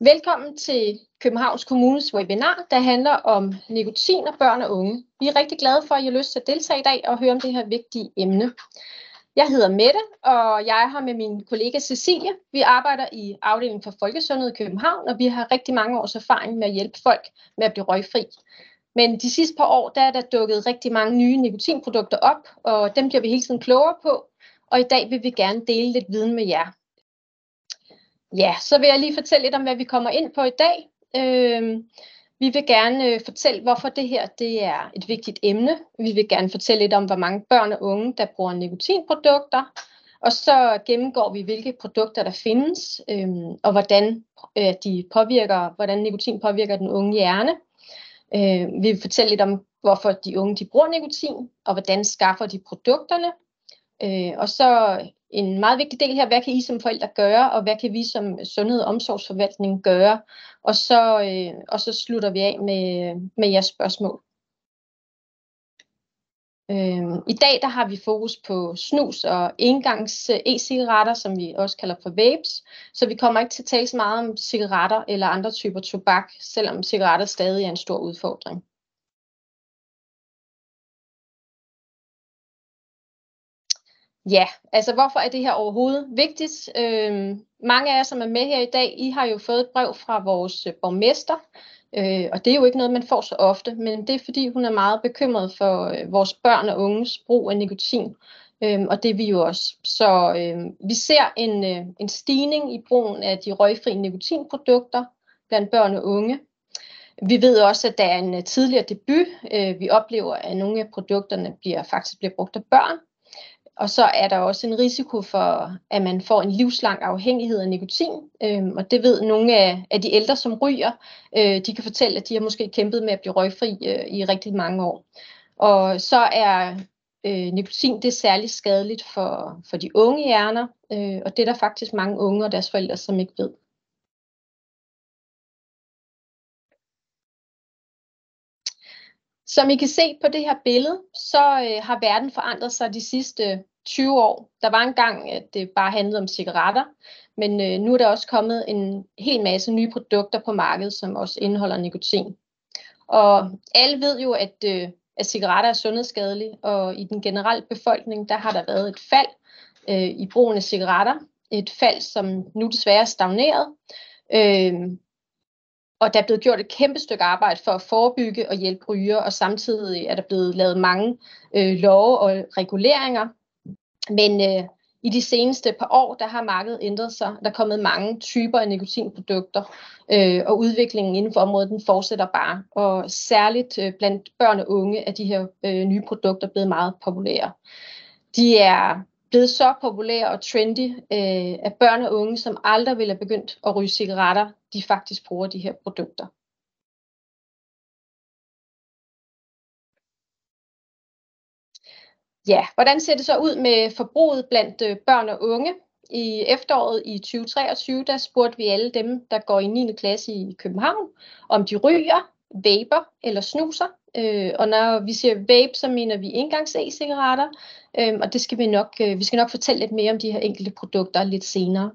Velkommen til Københavns Kommunes webinar, der handler om nikotin og børn og unge. Vi er rigtig glade for, at I har lyst til at deltage i dag og høre om det her vigtige emne. Jeg hedder Mette, og jeg har med min kollega Cecilie. Vi arbejder i afdelingen for folkesundhed i København, og vi har rigtig mange års erfaring med at hjælpe folk med at blive røgfri. Men de sidste par år, der er der dukket rigtig mange nye nikotinprodukter op, og dem bliver vi hele tiden klogere på. Og i dag vil vi gerne dele lidt viden med jer. Ja, så vil jeg lige fortælle lidt om, hvad vi kommer ind på i dag. Øh, vi vil gerne øh, fortælle, hvorfor det her det er et vigtigt emne. Vi vil gerne fortælle lidt om, hvor mange børn og unge, der bruger nikotinprodukter. Og så gennemgår vi, hvilke produkter der findes, øh, og hvordan øh, de påvirker, hvordan nikotin påvirker den unge hjerne. Øh, vi vil fortælle lidt om, hvorfor de unge de bruger nikotin, og hvordan skaffer de produkterne. Øh, og så en meget vigtig del her, hvad kan I som forældre gøre, og hvad kan vi som sundhed- og omsorgsforvaltning gøre? Og så, øh, og så slutter vi af med, med jeres spørgsmål. Øh, I dag der har vi fokus på snus og engangs øh, e-cigaretter, som vi også kalder for vapes. Så vi kommer ikke til at tale så meget om cigaretter eller andre typer tobak, selvom cigaretter stadig er en stor udfordring. Ja, altså hvorfor er det her overhovedet vigtigt? Øhm, mange af jer, som er med her i dag, I har jo fået et brev fra vores øh, borgmester, øh, og det er jo ikke noget, man får så ofte, men det er fordi, hun er meget bekymret for øh, vores børn og unges brug af nikotin, øhm, og det er vi jo også. Så øh, vi ser en, øh, en stigning i brugen af de røgfri nikotinprodukter blandt børn og unge. Vi ved også, at der er en øh, tidligere debut. Øh, vi oplever, at nogle af produkterne bliver faktisk bliver brugt af børn, og så er der også en risiko for, at man får en livslang afhængighed af nikotin. Øhm, og det ved nogle af, af de ældre, som ryger. Øh, de kan fortælle, at de har måske kæmpet med at blive røgfri øh, i rigtig mange år. Og så er øh, nikotin det er særligt skadeligt for, for de unge hjerner. Øh, og det er der faktisk mange unge og deres forældre, som ikke ved. Som I kan se på det her billede, så øh, har verden forandret sig de sidste 20 år. Der var engang, at det bare handlede om cigaretter, men øh, nu er der også kommet en hel masse nye produkter på markedet, som også indeholder nikotin. Og alle ved jo, at, øh, at cigaretter er sundhedsskadelige, og i den generelle befolkning, der har der været et fald øh, i brugen af cigaretter. Et fald, som nu desværre er stagneret. Øh, og der er blevet gjort et kæmpe stykke arbejde for at forebygge og hjælpe ryger, og samtidig er der blevet lavet mange øh, love og reguleringer. Men øh, i de seneste par år, der har markedet ændret sig. Der er kommet mange typer af nikotinprodukter, øh, og udviklingen inden for området den fortsætter bare. Og særligt øh, blandt børn og unge er de her øh, nye produkter blevet meget populære. De er blevet så populære og trendy, øh, at børn og unge, som aldrig ville have begyndt at ryge cigaretter, de faktisk bruger de her produkter. Ja, hvordan ser det så ud med forbruget blandt øh, børn og unge? I efteråret i 2023, der spurgte vi alle dem, der går i 9. klasse i København, om de ryger, vaper eller snuser. Øh, og når vi siger vape, så mener vi engangs e-cigaretter, øh, og det skal vi nok, øh, vi skal nok fortælle lidt mere om de her enkelte produkter lidt senere.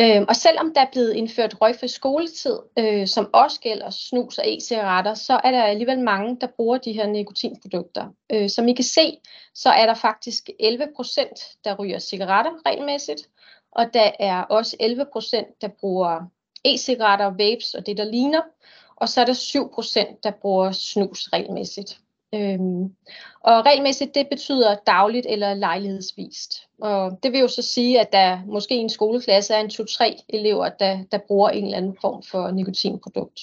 Øh, og selvom der er blevet indført røgfri skoletid, øh, som også gælder snus og e-cigaretter, så er der alligevel mange, der bruger de her nikotinprodukter. Øh, som I kan se, så er der faktisk 11 procent, der ryger cigaretter regelmæssigt, og der er også 11 procent, der bruger e-cigaretter, vapes og det, der ligner og så er der 7 procent, der bruger snus regelmæssigt. Øhm, og regelmæssigt, det betyder dagligt eller lejlighedsvist. Og det vil jo så sige, at der måske i en skoleklasse er en 2-3 elever, der, der bruger en eller anden form for nikotinprodukt.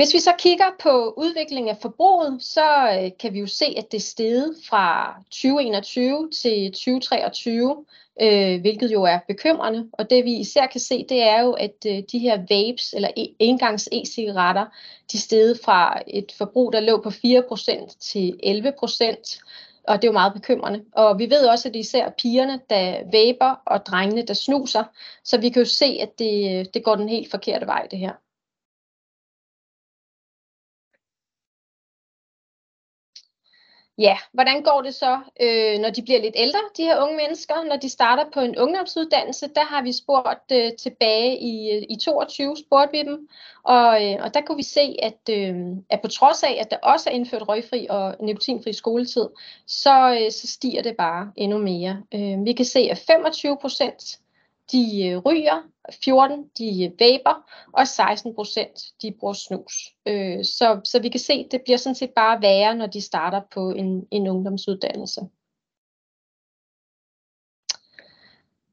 Hvis vi så kigger på udviklingen af forbruget, så øh, kan vi jo se, at det steg fra 2021 til 2023 øh, hvilket jo er bekymrende. Og det vi især kan se, det er jo, at øh, de her vapes eller e-, engangs e-cigaretter, de steg fra et forbrug, der lå på 4% til 11%. Og det er jo meget bekymrende. Og vi ved også, at det især pigerne, der vaper, og drengene, der snuser. Så vi kan jo se, at det, øh, det går den helt forkerte vej, det her. Ja, hvordan går det så, øh, når de bliver lidt ældre, de her unge mennesker, når de starter på en ungdomsuddannelse? Der har vi spurgt øh, tilbage i, øh, i 22, spurgte vi dem, og, øh, og der kunne vi se, at, øh, at på trods af, at der også er indført røgfri og nikotinfri skoletid, så, øh, så stiger det bare endnu mere. Øh, vi kan se, at 25 procent de øh, ryger, 14 de vaper, og 16 procent de bruger snus. Øh, så, så vi kan se, at det bliver sådan set bare værre, når de starter på en, en ungdomsuddannelse.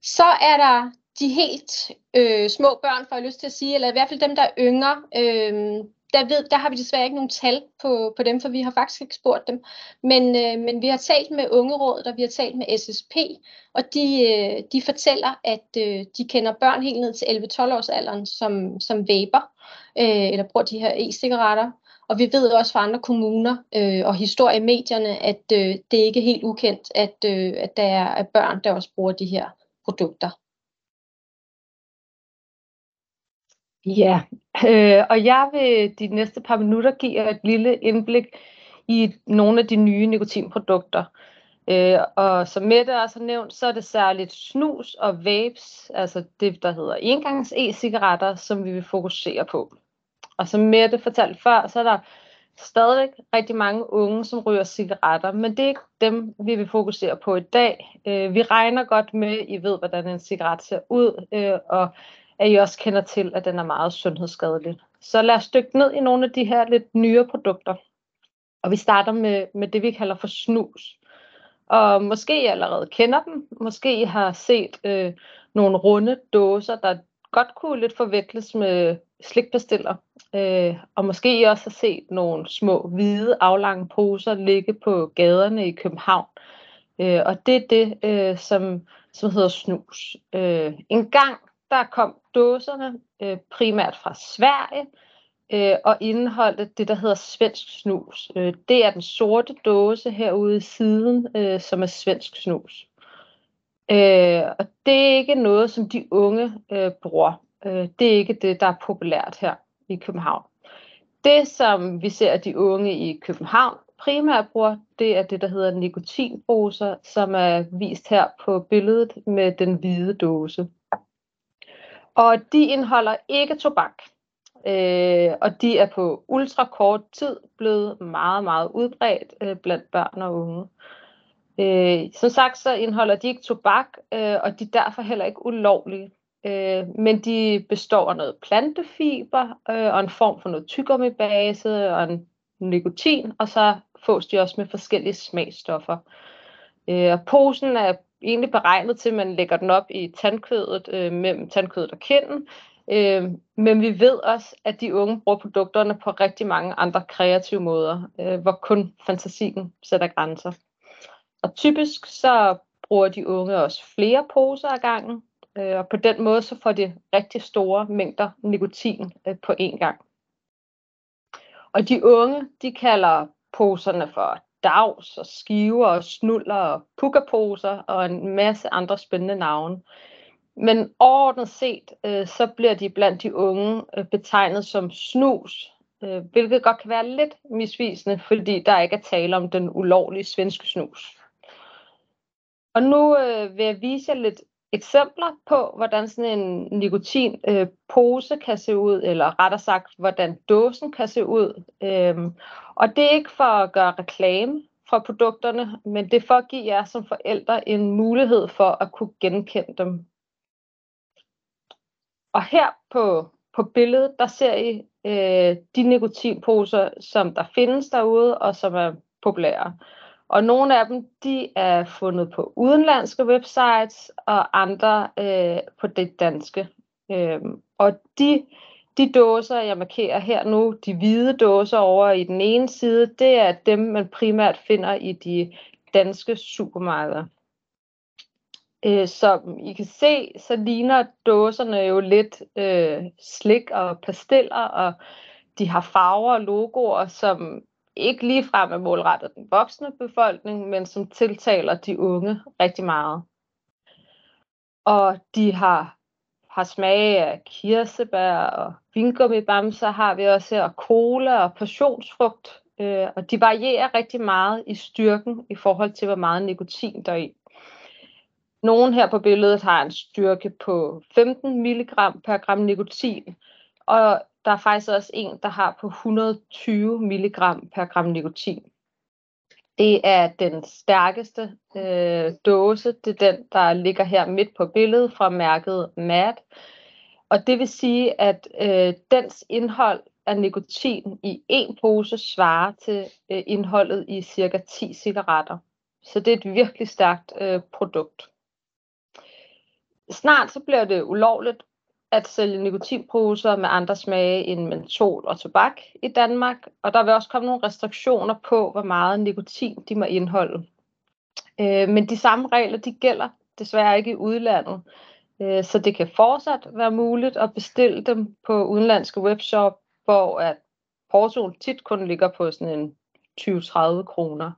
Så er der de helt øh, små børn, får jeg lyst til at sige, eller i hvert fald dem, der er yngre. Øh, der, ved, der har vi desværre ikke nogen tal på, på dem, for vi har faktisk ikke spurgt dem. Men, øh, men vi har talt med Ungerådet, og vi har talt med SSP, og de, øh, de fortæller, at øh, de kender børn helt ned til 11-12 års alderen, som, som vaper, øh, eller bruger de her e-cigaretter. Og vi ved også fra andre kommuner øh, og historie i medierne, at øh, det ikke er helt ukendt, at, øh, at der er børn, der også bruger de her produkter. Ja, øh, og jeg vil de næste par minutter give jer et lille indblik i nogle af de nye nikotinprodukter. Øh, og som Mette også har nævnt, så er det særligt snus og vapes, altså det, der hedder engangs e-cigaretter, som vi vil fokusere på. Og som Mette fortalte før, så er der stadig rigtig mange unge, som ryger cigaretter, men det er ikke dem, vi vil fokusere på i dag. Øh, vi regner godt med, I ved, hvordan en cigaret ser ud, øh, og at I også kender til, at den er meget sundhedsskadelig. Så lad os dykke ned i nogle af de her lidt nyere produkter. Og vi starter med, med det, vi kalder for snus. Og måske I allerede kender dem. Måske I har set øh, nogle runde dåser, der godt kunne lidt forveksles med slikpastiller. Øh, og måske I også har set nogle små hvide aflange poser ligge på gaderne i København. Øh, og det er det, øh, som, som hedder snus. Øh, en gang der kom dåserne øh, primært fra Sverige øh, og indeholdte det, der hedder svensk snus. Øh, det er den sorte dåse herude i siden, øh, som er svensk snus. Øh, og det er ikke noget, som de unge øh, bruger. Øh, det er ikke det, der er populært her i København. Det, som vi ser, at de unge i København primært bruger, det er det, der hedder nikotinposer, som er vist her på billedet med den hvide dåse. Og de indeholder ikke tobak. Øh, og de er på ultrakort tid blevet meget, meget udbredt øh, blandt børn og unge. Øh, som sagt, så indeholder de ikke tobak, øh, og de er derfor heller ikke ulovlige. Øh, men de består af noget plantefiber øh, og en form for noget tyggummibase og en nikotin, og så fås de også med forskellige smagsstoffer. Øh, og posen er egentlig beregnet til, at man lægger den op i tandkødet øh, mellem tandkødet og kinden. Øh, men vi ved også, at de unge bruger produkterne på rigtig mange andre kreative måder, øh, hvor kun fantasien sætter grænser. Og typisk så bruger de unge også flere poser ad gangen, øh, og på den måde så får de rigtig store mængder nikotin øh, på én gang. Og de unge, de kalder poserne for dags og skiver og snuller og pukkerposer og en masse andre spændende navne. Men overordnet set, øh, så bliver de blandt de unge øh, betegnet som snus, øh, hvilket godt kan være lidt misvisende, fordi der ikke er tale om den ulovlige svenske snus. Og nu øh, vil jeg vise jer lidt eksempler på, hvordan sådan en nikotinpose øh, kan se ud, eller rettere sagt, hvordan dåsen kan se ud. Øhm, og det er ikke for at gøre reklame fra produkterne, men det er for at give jer som forældre en mulighed for at kunne genkende dem. Og her på, på billedet, der ser I øh, de nikotinposer, som der findes derude, og som er populære. Og nogle af dem, de er fundet på udenlandske websites, og andre øh, på det danske. Øh, og de, de dåser, jeg markerer her nu, de hvide dåser over i den ene side, det er dem, man primært finder i de danske supermarkeder. Øh, som I kan se, så ligner dåserne jo lidt øh, slik og pastiller, og de har farver og logoer, som ikke lige frem er målrettet den voksne befolkning, men som tiltaler de unge rigtig meget. Og de har, har smag af kirsebær og vingummibamser har vi også her, og cola og passionsfrugt. øh, og de varierer rigtig meget i styrken i forhold til, hvor meget nikotin der er i. Nogen her på billedet har en styrke på 15 mg per gram nikotin, og der er faktisk også en, der har på 120 mg per gram nikotin. Det er den stærkeste øh, dåse. Det er den, der ligger her midt på billedet fra mærket MAD. Og det vil sige, at øh, dens indhold af nikotin i en pose svarer til øh, indholdet i cirka 10 cigaretter. Så det er et virkelig stærkt øh, produkt. Snart så bliver det ulovligt at sælge nikotinposer med andre smage end mentol og tobak i Danmark, og der vil også komme nogle restriktioner på, hvor meget nikotin de må indeholde. Øh, men de samme regler, de gælder desværre ikke i udlandet, øh, så det kan fortsat være muligt at bestille dem på udenlandske webshop, hvor at portoen tit kun ligger på sådan en 20-30 kroner.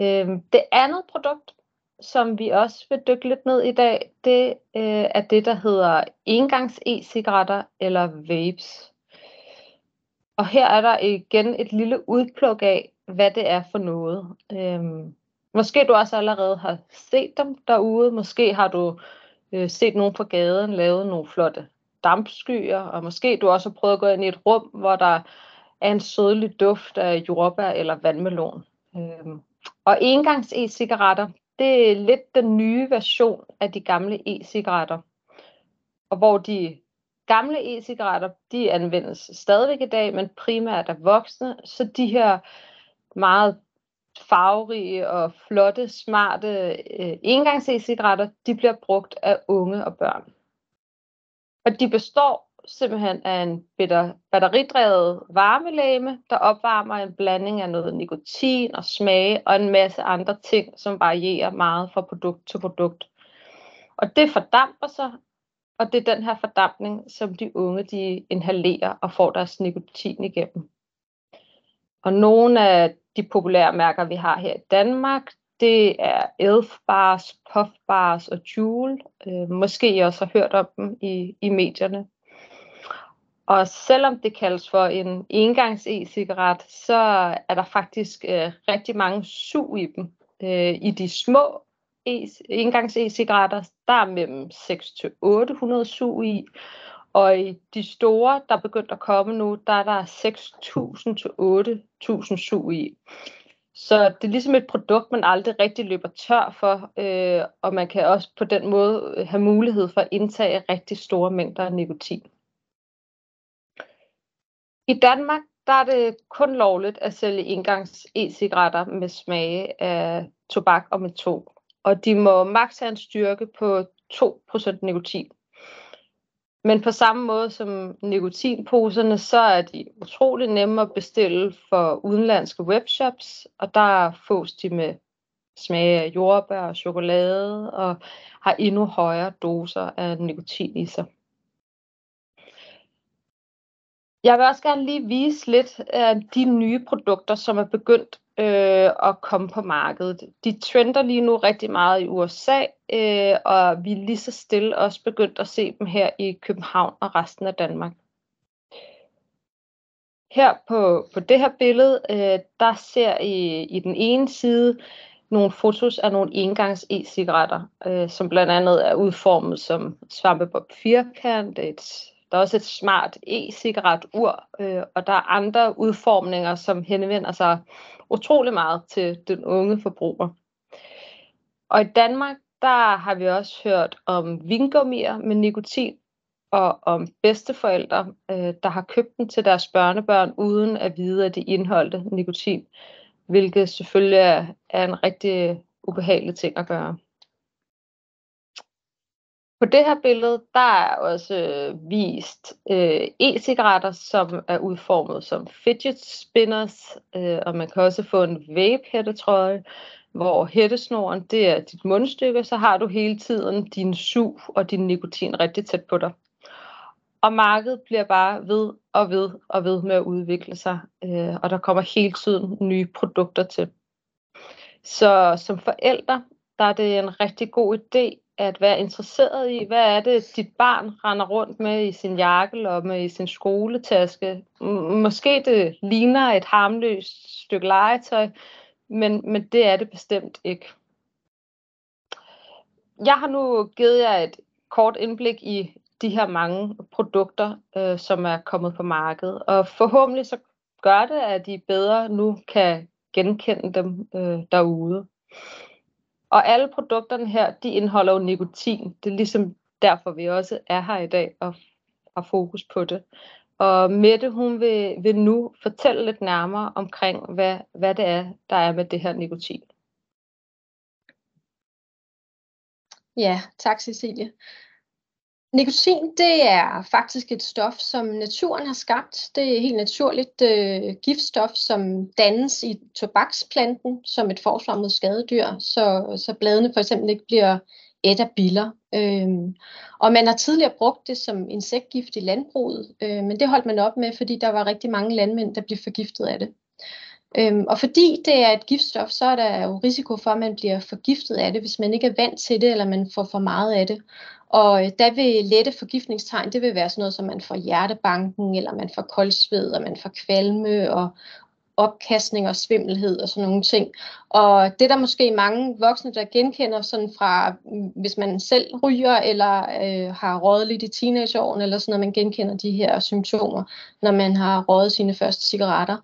Øh, det andet produkt, som vi også vil dykke lidt ned i dag, det øh, er det, der hedder engangs e-cigaretter eller vapes. Og her er der igen et lille udpluk af, hvad det er for noget. Øhm, måske du også allerede har set dem derude. Måske har du øh, set nogen på gaden lave nogle flotte dampskyer, og måske du også har prøvet at gå ind i et rum, hvor der er en sødlig duft af jordbær eller vandmelon. Øhm, og engangs e-cigaretter, det er lidt den nye version af de gamle e-cigaretter. Og hvor de gamle e-cigaretter, de anvendes stadigvæk i dag, men primært af voksne, så de her meget farverige og flotte, smarte øh, engangs e-cigaretter, de bliver brugt af unge og børn. Og de består simpelthen er en batteridrevet varmelæme, der opvarmer en blanding af noget nikotin og smage og en masse andre ting, som varierer meget fra produkt til produkt. Og det fordamper sig, og det er den her fordampning, som de unge de inhalerer og får deres nikotin igennem. Og nogle af de populære mærker, vi har her i Danmark, det er Elf Bars, Puff Bars og Juul. Øh, måske I også har hørt om dem i, i medierne. Og selvom det kaldes for en engangs e-cigaret, så er der faktisk øh, rigtig mange sug i dem. Øh, I de små e engangs e-cigaretter, der er mellem 6-800 sug i, og i de store, der er begyndt at komme nu, der er der 6.000-8.000 sug i. Så det er ligesom et produkt, man aldrig rigtig løber tør for, øh, og man kan også på den måde have mulighed for at indtage rigtig store mængder af nikotin. I Danmark der er det kun lovligt at sælge engangs e-cigaretter med smage af tobak og metol. Og de må maks have en styrke på 2% nikotin. Men på samme måde som nikotinposerne, så er de utrolig nemme at bestille for udenlandske webshops, og der fås de med smage af jordbær og chokolade, og har endnu højere doser af nikotin i sig. Jeg vil også gerne lige vise lidt af de nye produkter, som er begyndt øh, at komme på markedet. De trender lige nu rigtig meget i USA, øh, og vi er lige så stille også begyndt at se dem her i København og resten af Danmark. Her på, på det her billede, øh, der ser I i den ene side nogle fotos af nogle engangs e-cigaretter, øh, som blandt andet er udformet som svampebob firkant, et der er også et smart e-cigaretur, øh, og der er andre udformninger, som henvender sig utrolig meget til den unge forbruger. Og i Danmark, der har vi også hørt om vingummier med nikotin, og om bedsteforældre, øh, der har købt den til deres børnebørn, uden at vide, at de indeholdte nikotin, hvilket selvfølgelig er, er en rigtig ubehagelig ting at gøre. På det her billede, der er også øh, vist øh, e-cigaretter, som er udformet som fidget spinners, øh, og man kan også få en vape-hættetrøje, hvor hættesnoren, det er dit mundstykke, så har du hele tiden din sug og din nikotin rigtig tæt på dig. Og markedet bliver bare ved og ved og ved med at udvikle sig, øh, og der kommer hele tiden nye produkter til. Så som forældre, der er det en rigtig god idé at være interesseret i, hvad er det, dit barn render rundt med i sin jakkelomme, i sin skoletaske. Måske det ligner et harmløst stykke legetøj, men, men det er det bestemt ikke. Jeg har nu givet jer et kort indblik i de her mange produkter, øh, som er kommet på markedet, og forhåbentlig så gør det, at de bedre nu kan genkende dem øh, derude. Og alle produkterne her, de indeholder jo nikotin. Det er ligesom derfor, vi også er her i dag og har fokus på det. Og Mette, hun vil, vil nu fortælle lidt nærmere omkring, hvad, hvad det er, der er med det her nikotin. Ja, tak Cecilie. Nikotin, det er faktisk et stof, som naturen har skabt. Det er helt naturligt øh, giftstof, som dannes i tobaksplanten som et forsvar mod skadedyr, så, så bladene for eksempel ikke bliver et af biller. Øhm, og man har tidligere brugt det som insektgift i landbruget, øh, men det holdt man op med, fordi der var rigtig mange landmænd, der blev forgiftet af det. Øhm, og fordi det er et giftstof, så er der jo risiko for, at man bliver forgiftet af det, hvis man ikke er vant til det, eller man får for meget af det. Og øh, der vil lette forgiftningstegn, det vil være sådan noget, som man får hjertebanken, eller man får koldsved, og man får kvalme, og opkastning og svimmelhed og sådan nogle ting. Og det er der måske mange voksne, der genkender sådan fra, mm, hvis man selv ryger, eller øh, har røget lidt i teenageårene, eller sådan noget, man genkender de her symptomer, når man har røget sine første cigaretter.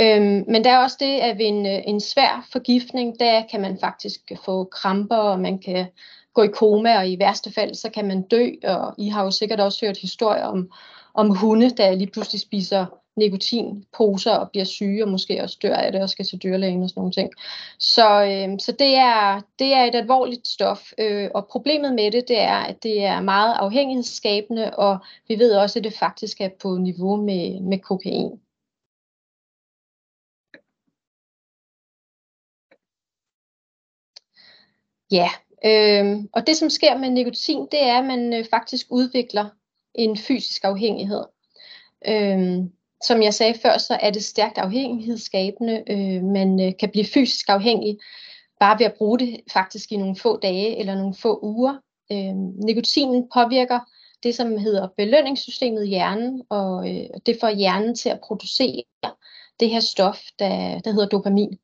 Øhm, men der er også det, at ved en, øh, en svær forgiftning, der kan man faktisk få kramper, og man kan gå i koma, og i værste fald, så kan man dø, og I har jo sikkert også hørt historier om, om hunde, der lige pludselig spiser nikotinposer og bliver syge, og måske også dør af det, og skal til dyrlægen og sådan nogle ting. Så, øh, så det, er, det er et alvorligt stof, øh, og problemet med det, det er, at det er meget afhængighedsskabende, og vi ved også, at det faktisk er på niveau med, med kokain. Ja, Øhm, og det som sker med nikotin, det er, at man øh, faktisk udvikler en fysisk afhængighed. Øhm, som jeg sagde før, så er det stærkt afhængighedsskabende. Øh, man øh, kan blive fysisk afhængig bare ved at bruge det faktisk i nogle få dage eller nogle få uger. Øh, nikotinen påvirker det, som hedder belønningssystemet i hjernen, og øh, det får hjernen til at producere det her stof, der, der hedder dopamin.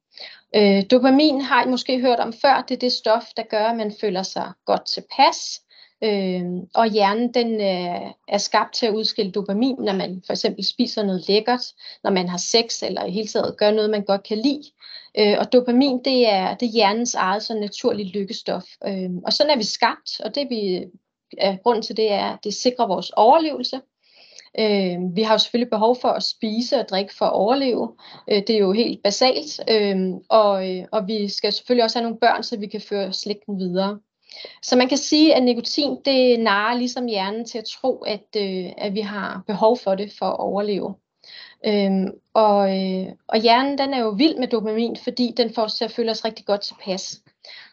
Øh, dopamin har I måske hørt om før. Det er det stof, der gør, at man føler sig godt tilpas. Øh, og hjernen den øh, er skabt til at udskille dopamin, når man for eksempel spiser noget lækkert, når man har sex eller i hele taget gør noget, man godt kan lide. Øh, og dopamin det er, det er hjernens eget så naturligt lykkestof. Øh, og sådan er vi skabt, og det vi er grunden til det er, at det sikrer vores overlevelse. Øh, vi har jo selvfølgelig behov for at spise og drikke for at overleve. Øh, det er jo helt basalt. Øh, og, øh, og vi skal selvfølgelig også have nogle børn, så vi kan føre slægten videre. Så man kan sige, at nikotin det narer ligesom hjernen til at tro, at, øh, at vi har behov for det for at overleve. Øhm, og, øh, og hjernen den er jo vild med dopamin, fordi den får os til at føle os rigtig godt tilpas.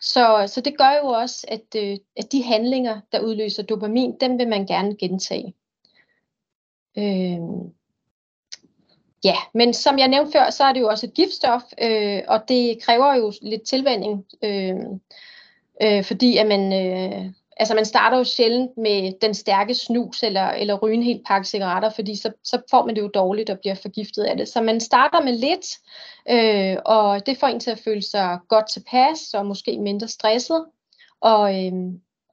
Så, så det gør jo også, at, øh, at de handlinger, der udløser dopamin, dem vil man gerne gentage. Øh, ja, men som jeg nævnte før, så er det jo også et giftstof, øh, og det kræver jo lidt tilvænding. Øh, Øh, fordi at man, øh, altså man starter jo sjældent med den stærke snus eller, eller ryge en hel pakke cigaretter, fordi så, så får man det jo dårligt og bliver forgiftet af det. Så man starter med lidt, øh, og det får en til at føle sig godt tilpas og måske mindre stresset. Og, øh,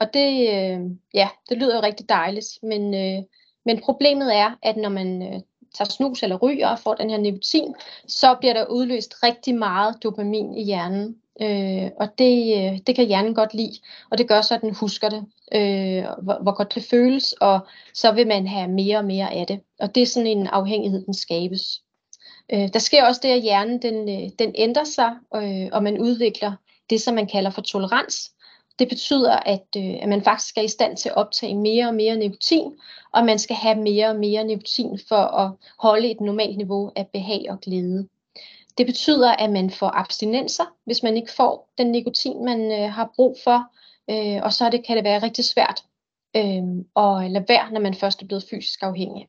og det, øh, ja, det lyder jo rigtig dejligt, men, øh, men problemet er, at når man øh, tager snus eller ryger og får den her nikotin, så bliver der udløst rigtig meget dopamin i hjernen. Øh, og det, øh, det kan hjernen godt lide, og det gør så, at den husker det, øh, hvor, hvor godt det føles, og så vil man have mere og mere af det. Og det er sådan en afhængighed, den skabes. Øh, der sker også det, at hjernen den, øh, den ændrer sig, øh, og man udvikler det, som man kalder for tolerans. Det betyder, at, øh, at man faktisk er i stand til at optage mere og mere nikotin, og man skal have mere og mere nikotin for at holde et normalt niveau af behag og glæde. Det betyder, at man får abstinenser, hvis man ikke får den nikotin, man øh, har brug for. Øh, og så det, kan det være rigtig svært øh, at lade være, når man først er blevet fysisk afhængig.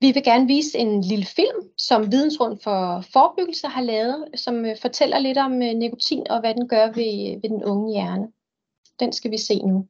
Vi vil gerne vise en lille film, som Vidensrund for Forebyggelse har lavet, som øh, fortæller lidt om øh, nikotin og hvad den gør ved, øh, ved den unge hjerne. Den skal vi se nu.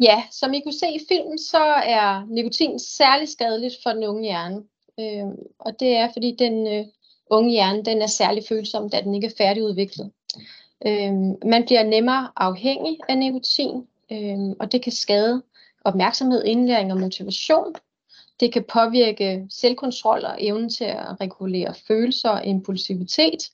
Ja, som I kunne se i filmen, så er nikotin særligt skadeligt for den unge hjerne. Øh, og det er, fordi den øh, unge hjerne den er særlig følsom, da den ikke er færdigudviklet. Øh, man bliver nemmere afhængig af nikotin, øh, og det kan skade opmærksomhed, indlæring og motivation. Det kan påvirke selvkontrol og evnen til at regulere følelser og impulsivitet.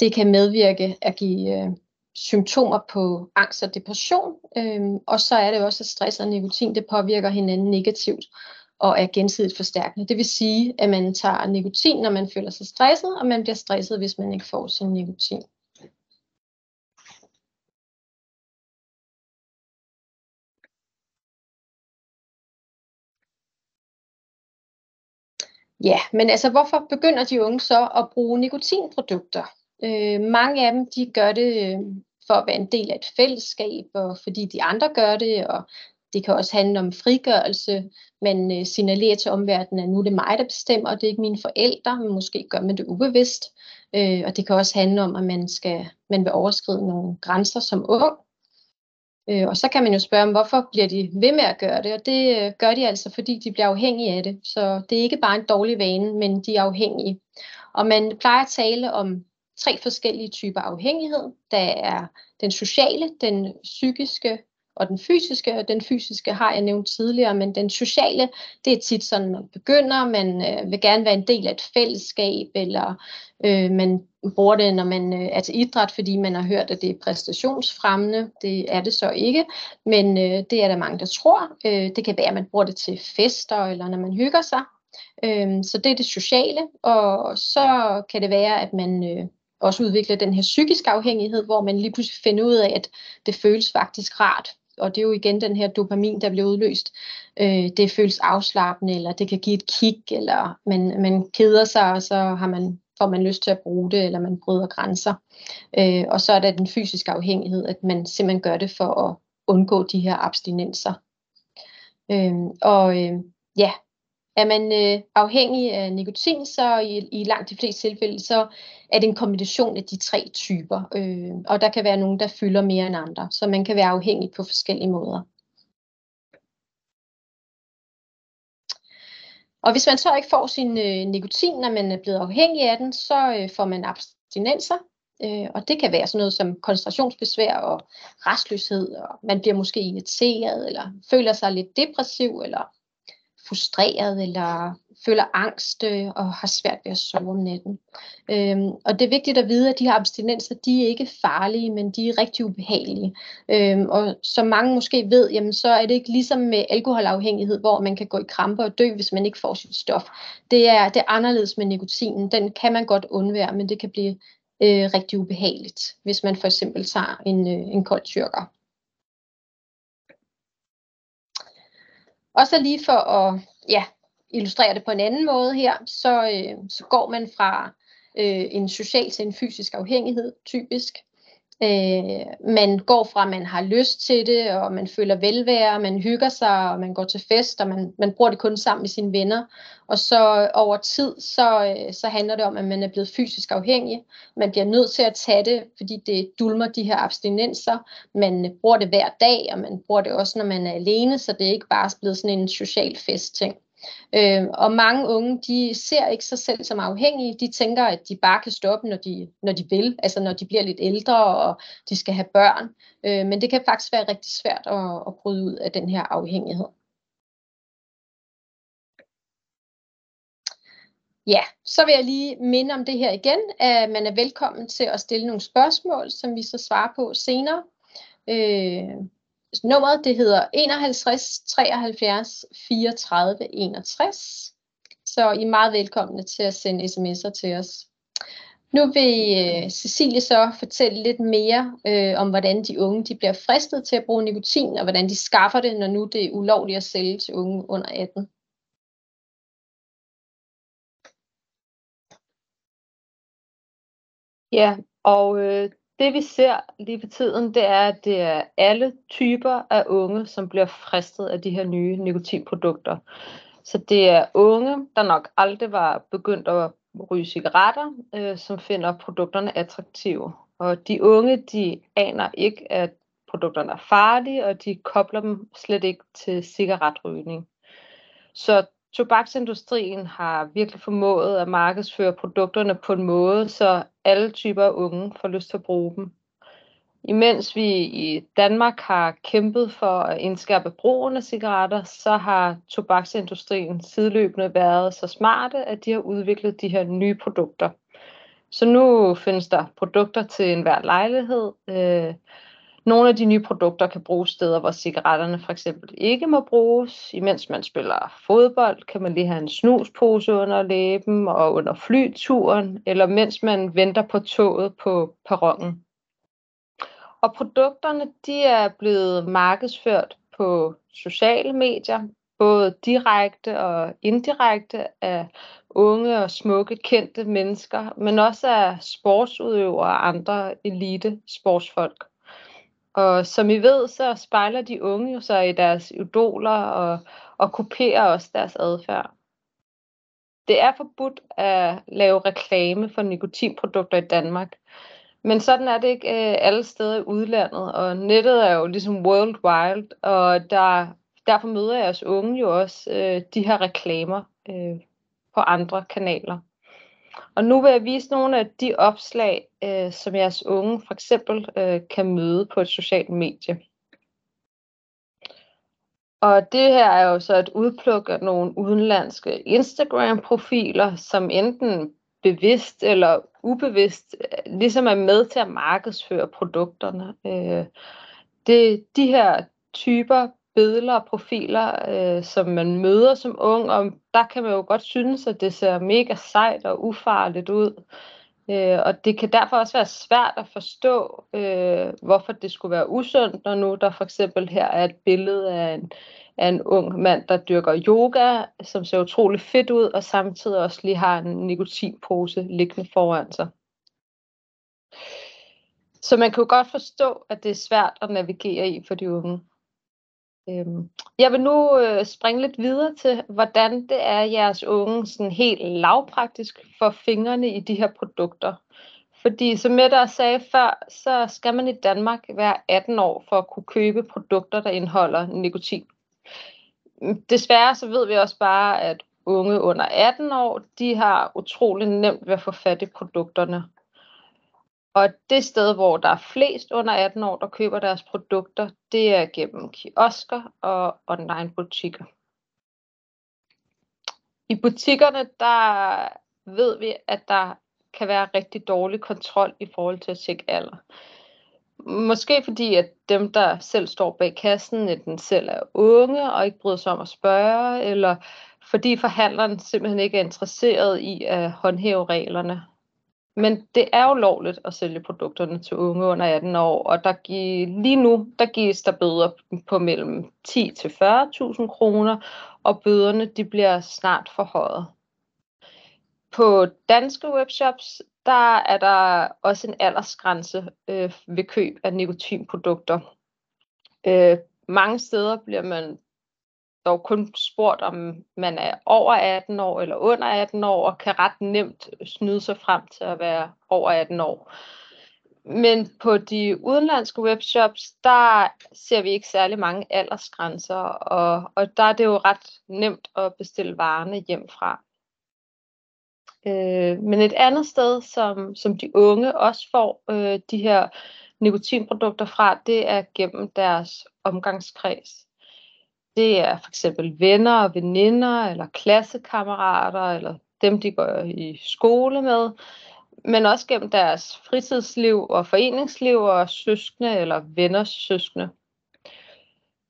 Det kan medvirke at give øh, symptomer på angst og depression. Øhm, og så er det også, at stress og nikotin det påvirker hinanden negativt og er gensidigt forstærkende. Det vil sige, at man tager nikotin, når man føler sig stresset, og man bliver stresset, hvis man ikke får sin nikotin. Ja, men altså hvorfor begynder de unge så at bruge nikotinprodukter? Øh, mange af dem, de gør det øh, for at være en del af et fællesskab, og fordi de andre gør det, og det kan også handle om frigørelse. Man øh, signalerer til omverdenen, at nu er det mig, der bestemmer, og det er ikke mine forældre, men måske gør man det ubevidst. Øh, og det kan også handle om, at man, skal, man vil overskride nogle grænser som ung. Øh, og så kan man jo spørge, hvorfor bliver de ved med at gøre det? Og det øh, gør de altså, fordi de bliver afhængige af det. Så det er ikke bare en dårlig vane, men de er afhængige. Og man plejer at tale om tre forskellige typer afhængighed. Der er den sociale, den psykiske og den fysiske. Og den fysiske har jeg nævnt tidligere, men den sociale, det er tit sådan, man begynder, man øh, vil gerne være en del af et fællesskab, eller øh, man bruger det, når man øh, er til idræt, fordi man har hørt, at det er præstationsfremmende. Det er det så ikke, men øh, det er der mange, der tror. Øh, det kan være, at man bruger det til fester, eller når man hygger sig. Øh, så det er det sociale, og så kan det være, at man øh, også udvikler den her psykiske afhængighed, hvor man lige pludselig finder ud af, at det føles faktisk rart og det er jo igen den her dopamin, der bliver udløst. Øh, det føles afslappende, eller det kan give et kick, eller man, man keder sig, og så har man, får man lyst til at bruge det, eller man bryder grænser. Øh, og så er der den fysiske afhængighed, at man simpelthen gør det for at undgå de her abstinenser. Øh, og øh, ja, er man øh, afhængig af nikotin, så i, i langt de fleste tilfælde, så er det en kombination af de tre typer. Øh, og der kan være nogen, der fylder mere end andre. Så man kan være afhængig på forskellige måder. Og hvis man så ikke får sin øh, nikotin, når man er blevet afhængig af den, så øh, får man abstinenser. Øh, og det kan være sådan noget som koncentrationsbesvær og restløshed, og man bliver måske irriteret, eller føler sig lidt depressiv, eller frustreret eller føler angst øh, og har svært ved at sove om natten. Øhm, og det er vigtigt at vide, at de her abstinenser, de er ikke farlige, men de er rigtig ubehagelige. Øhm, og som mange måske ved, jamen, så er det ikke ligesom med alkoholafhængighed, hvor man kan gå i kramper og dø, hvis man ikke får sit stof. Det er, det er anderledes med nikotinen. Den kan man godt undvære, men det kan blive øh, rigtig ubehageligt, hvis man for eksempel tager en, øh, en kold tyrker. Og så lige for at ja, illustrere det på en anden måde her, så, øh, så går man fra øh, en social til en fysisk afhængighed, typisk. Øh, man går fra, at man har lyst til det, og man føler velvære, man hygger sig, og man går til fest, og man, man bruger det kun sammen med sine venner. Og så over tid, så, øh, så handler det om, at man er blevet fysisk afhængig. Man bliver nødt til at tage det, fordi det dulmer de her abstinenser. Man bruger det hver dag, og man bruger det også, når man er alene, så det er ikke bare blevet sådan en social festting. Øh, og mange unge, de ser ikke sig selv som afhængige. De tænker, at de bare kan stoppe, når de, når de vil, altså når de bliver lidt ældre, og de skal have børn. Øh, men det kan faktisk være rigtig svært at, at bryde ud af den her afhængighed. Ja, så vil jeg lige minde om det her igen, at man er velkommen til at stille nogle spørgsmål, som vi så svarer på senere. Øh, nummeret det hedder 51 73 34 61. Så I er meget velkomne til at sende sms'er til os. Nu vil øh, Cecilie så fortælle lidt mere øh, om, hvordan de unge de bliver fristet til at bruge nikotin, og hvordan de skaffer det, når nu det er ulovligt at sælge til unge under 18. Ja, og øh, det vi ser lige for tiden, det er, at det er alle typer af unge, som bliver fristet af de her nye nikotinprodukter. Så det er unge, der nok aldrig var begyndt at ryge cigaretter, øh, som finder produkterne attraktive. Og de unge, de aner ikke, at produkterne er farlige, og de kobler dem slet ikke til cigaretrygning. Så tobaksindustrien har virkelig formået at markedsføre produkterne på en måde, så alle typer af unge får lyst til at bruge dem. Imens vi i Danmark har kæmpet for at indskærpe brugen af cigaretter, så har tobaksindustrien sideløbende været så smarte, at de har udviklet de her nye produkter. Så nu findes der produkter til enhver lejlighed, øh, nogle af de nye produkter kan bruges steder, hvor cigaretterne for eksempel ikke må bruges. Imens man spiller fodbold, kan man lige have en snuspose under læben og under flyturen, eller mens man venter på toget på perronen. Og produkterne de er blevet markedsført på sociale medier, både direkte og indirekte af unge og smukke kendte mennesker, men også af sportsudøvere og andre elite sportsfolk. Og som I ved, så spejler de unge jo sig i deres idoler og, og kopierer også deres adfærd. Det er forbudt at lave reklame for nikotinprodukter i Danmark. Men sådan er det ikke øh, alle steder i udlandet, og nettet er jo ligesom worldwide, og der, derfor møder jeres unge jo også øh, de her reklamer øh, på andre kanaler. Og nu vil jeg vise nogle af de opslag, øh, som jeres unge for eksempel øh, kan møde på et socialt medie. Og det her er jo så et udpluk af nogle udenlandske Instagram-profiler, som enten bevidst eller ubevidst øh, ligesom er med til at markedsføre produkterne. Øh, det, de her typer billeder og profiler, øh, som man møder som ung, og der kan man jo godt synes, at det ser mega sejt og ufarligt ud. Øh, og det kan derfor også være svært at forstå, øh, hvorfor det skulle være usundt, når nu der for eksempel her er et billede af en, af en ung mand, der dyrker yoga, som ser utrolig fedt ud, og samtidig også lige har en nikotinpose liggende foran sig. Så man kan jo godt forstå, at det er svært at navigere i for de unge. Øhm, jeg vil nu øh, springe lidt videre til, hvordan det er, jeres unge sådan helt lavpraktisk får fingrene i de her produkter. Fordi som Mette sagde før, så skal man i Danmark være 18 år for at kunne købe produkter, der indeholder nikotin. Mm, desværre så ved vi også bare, at unge under 18 år, de har utrolig nemt ved at få fat i produkterne. Og det sted, hvor der er flest under 18 år, der køber deres produkter, det er gennem kiosker og online butikker. I butikkerne, der ved vi, at der kan være rigtig dårlig kontrol i forhold til at tjekke alder. Måske fordi, at dem, der selv står bag kassen, enten selv er unge og ikke bryder sig om at spørge, eller fordi forhandleren simpelthen ikke er interesseret i at håndhæve reglerne. Men det er jo lovligt at sælge produkterne til unge under 18 år, og der giver, lige nu der gives der bøder på mellem 10 til 40.000 kroner, og bøderne de bliver snart forhøjet. På danske webshops, der er der også en aldersgrænse øh, ved køb af nikotinprodukter. Øh, mange steder bliver man dog kun spurgt, om man er over 18 år eller under 18 år, og kan ret nemt snyde sig frem til at være over 18 år. Men på de udenlandske webshops, der ser vi ikke særlig mange aldersgrænser, og, og der er det jo ret nemt at bestille varerne hjem fra. Øh, men et andet sted, som, som de unge også får øh, de her nikotinprodukter fra, det er gennem deres omgangskreds. Det er for eksempel venner og veninder, eller klassekammerater, eller dem, de går i skole med, men også gennem deres fritidsliv og foreningsliv og søskende eller venners søskende.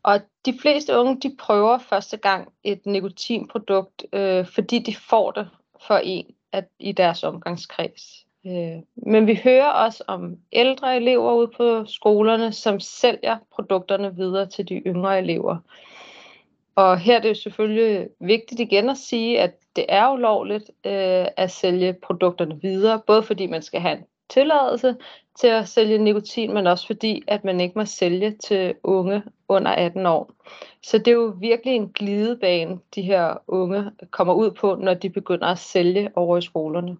Og de fleste unge, de prøver første gang et nikotinprodukt, øh, fordi de får det for en at, i deres omgangskreds. Øh, men vi hører også om ældre elever ude på skolerne, som sælger produkterne videre til de yngre elever. Og her er det jo selvfølgelig vigtigt igen at sige, at det er ulovligt øh, at sælge produkterne videre, både fordi man skal have en tilladelse til at sælge nikotin, men også fordi, at man ikke må sælge til unge under 18 år. Så det er jo virkelig en glidebane, de her unge kommer ud på, når de begynder at sælge over i skolerne.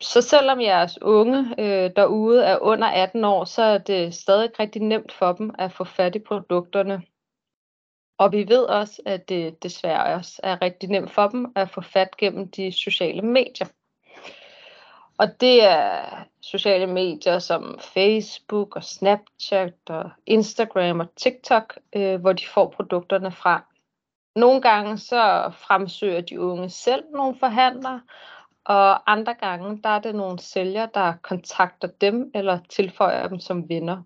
Så selvom jeres unge øh, derude er under 18 år, så er det stadig rigtig nemt for dem at få fat i produkterne. Og vi ved også, at det desværre også er rigtig nemt for dem at få fat gennem de sociale medier. Og det er sociale medier som Facebook og Snapchat og Instagram og TikTok, øh, hvor de får produkterne fra. Nogle gange så fremsøger de unge selv nogle forhandlere, og andre gange der er det nogle sælgere, der kontakter dem eller tilføjer dem som venner.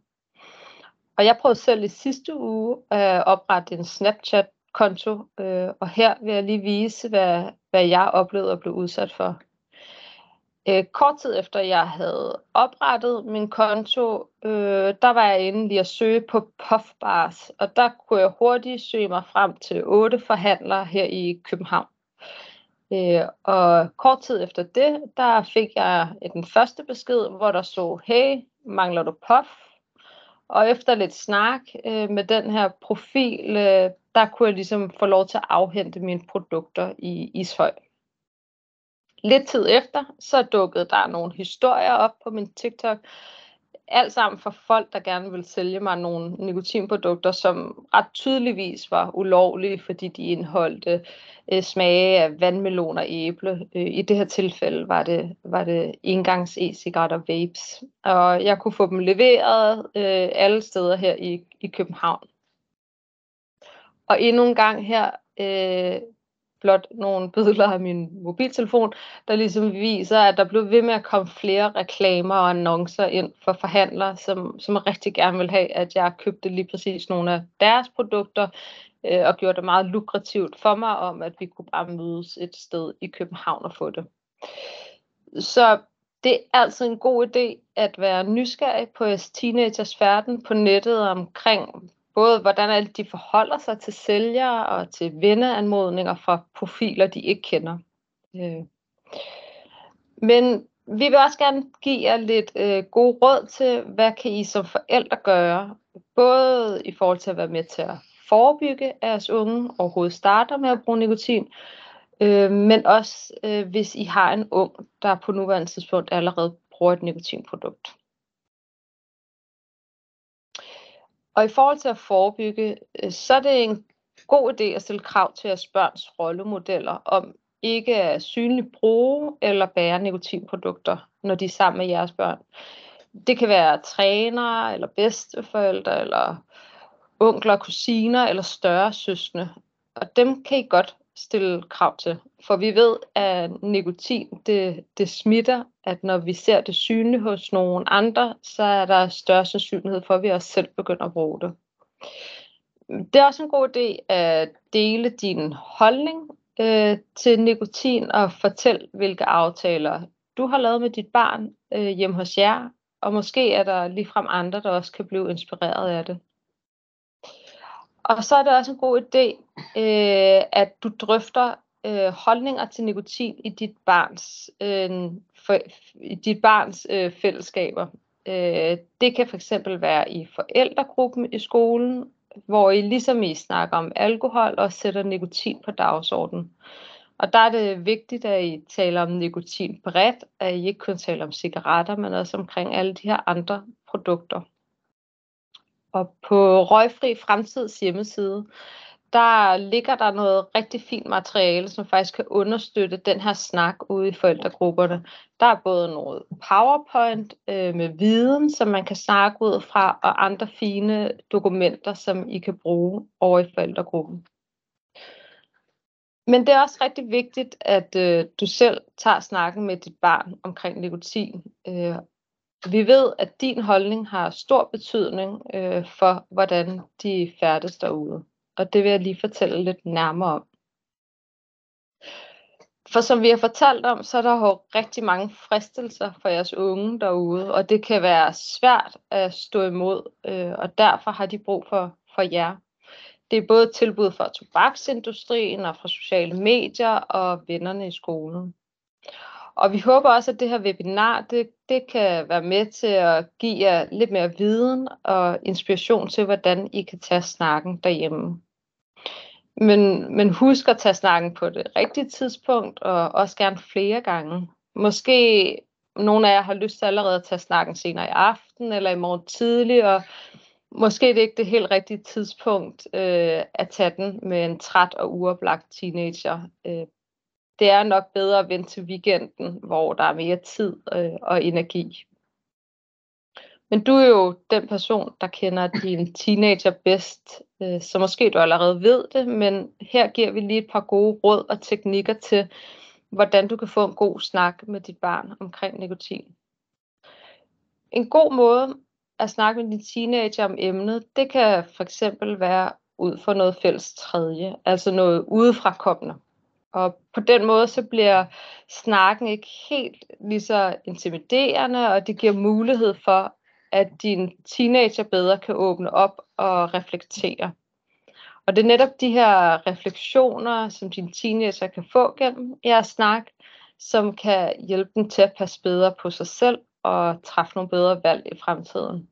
Og jeg prøvede selv i sidste uge at oprette en Snapchat-konto, øh, og her vil jeg lige vise, hvad, hvad jeg oplevede at blive udsat for. Øh, kort tid efter jeg havde oprettet min konto, øh, der var jeg inde lige at søge på puffbars, og der kunne jeg hurtigt søge mig frem til otte forhandlere her i København. Øh, og kort tid efter det, der fik jeg den første besked, hvor der stod, hey, mangler du puff? Og efter lidt snak øh, med den her profil, øh, der kunne jeg ligesom få lov til at afhente mine produkter i Ishøj. Lidt tid efter, så dukkede der nogle historier op på min TikTok, alt sammen for folk, der gerne vil sælge mig nogle nikotinprodukter, som ret tydeligvis var ulovlige, fordi de indeholdte øh, smage af vandmelon og æble. Øh, I det her tilfælde var det, var det engangs e-cigaretter vapes. Og jeg kunne få dem leveret øh, alle steder her i, i København. Og endnu en gang her øh, blot nogle billeder af min mobiltelefon, der ligesom viser, at der blev ved med at komme flere reklamer og annoncer ind for forhandlere, som, som rigtig gerne vil have, at jeg købte lige præcis nogle af deres produkter, øh, og gjorde det meget lukrativt for mig om, at vi kunne bare mødes et sted i København og få det. så det er altid en god idé at være nysgerrig på jeres teenagers færden på nettet omkring både hvordan alle de forholder sig til sælgere og til venneanmodninger fra profiler, de ikke kender. Øh. Men vi vil også gerne give jer lidt øh, gode råd til, hvad kan I som forældre gøre, både i forhold til at være med til at forebygge, at jeres unge overhovedet starter med at bruge nikotin, øh, men også øh, hvis I har en ung, der på nuværende tidspunkt allerede bruger et nikotinprodukt. Og i forhold til at forebygge, øh, så er det en god idé at stille krav til jeres børns rollemodeller om ikke at synligt bruge eller bære nikotinprodukter, når de er sammen med jeres børn. Det kan være trænere, eller bedsteforældre, eller onkler, kusiner eller større søskende. Og dem kan I godt stille krav til. For vi ved, at nikotin det, det smitter, at når vi ser det synligt hos nogen andre, så er der større sandsynlighed for, at vi også selv begynder at bruge det. Det er også en god idé at dele din holdning øh, til nikotin og fortæl, hvilke aftaler du har lavet med dit barn øh, hjemme hos jer, og måske er der ligefrem andre, der også kan blive inspireret af det. Og så er det også en god idé, øh, at du drøfter øh, holdninger til nikotin i dit barns, øh, for, i dit barns øh, fællesskaber. Øh, det kan fx være i forældregruppen i skolen, hvor I ligesom I snakker om alkohol og sætter nikotin på dagsordenen. Og der er det vigtigt, at I taler om nikotin bredt, at I ikke kun taler om cigaretter, men også omkring alle de her andre produkter. Og på Røgfri Fremtids hjemmeside, der ligger der noget rigtig fint materiale, som faktisk kan understøtte den her snak ude i forældregrupperne. Der er både noget PowerPoint øh, med viden, som man kan snakke ud fra, og andre fine dokumenter, som I kan bruge over i forældregruppen. Men det er også rigtig vigtigt, at øh, du selv tager snakken med dit barn omkring nikotin, øh, vi ved, at din holdning har stor betydning øh, for, hvordan de færdes derude. Og det vil jeg lige fortælle lidt nærmere om. For som vi har fortalt om, så er der jo rigtig mange fristelser for jeres unge derude, og det kan være svært at stå imod, øh, og derfor har de brug for, for jer. Det er både tilbud fra tobaksindustrien og fra sociale medier og vennerne i skolen. Og vi håber også, at det her webinar, det, det kan være med til at give jer lidt mere viden og inspiration til, hvordan I kan tage snakken derhjemme. Men, men husk at tage snakken på det rigtige tidspunkt, og også gerne flere gange. Måske nogle af jer har lyst til allerede at tage snakken senere i aften eller i morgen tidlig, og måske det er ikke det helt rigtige tidspunkt øh, at tage den med en træt og uoplagt teenager øh, det er nok bedre at vente til weekenden, hvor der er mere tid øh, og energi. Men du er jo den person, der kender din teenager bedst, øh, så måske du allerede ved det, men her giver vi lige et par gode råd og teknikker til, hvordan du kan få en god snak med dit barn omkring nikotin. En god måde at snakke med din teenager om emnet, det kan for eksempel være ud for noget fælles tredje, altså noget udefrakommende. Og på den måde så bliver snakken ikke helt lige så intimiderende, og det giver mulighed for, at din teenager bedre kan åbne op og reflektere. Og det er netop de her refleksioner, som din teenager kan få gennem jeres snak, som kan hjælpe dem til at passe bedre på sig selv og træffe nogle bedre valg i fremtiden.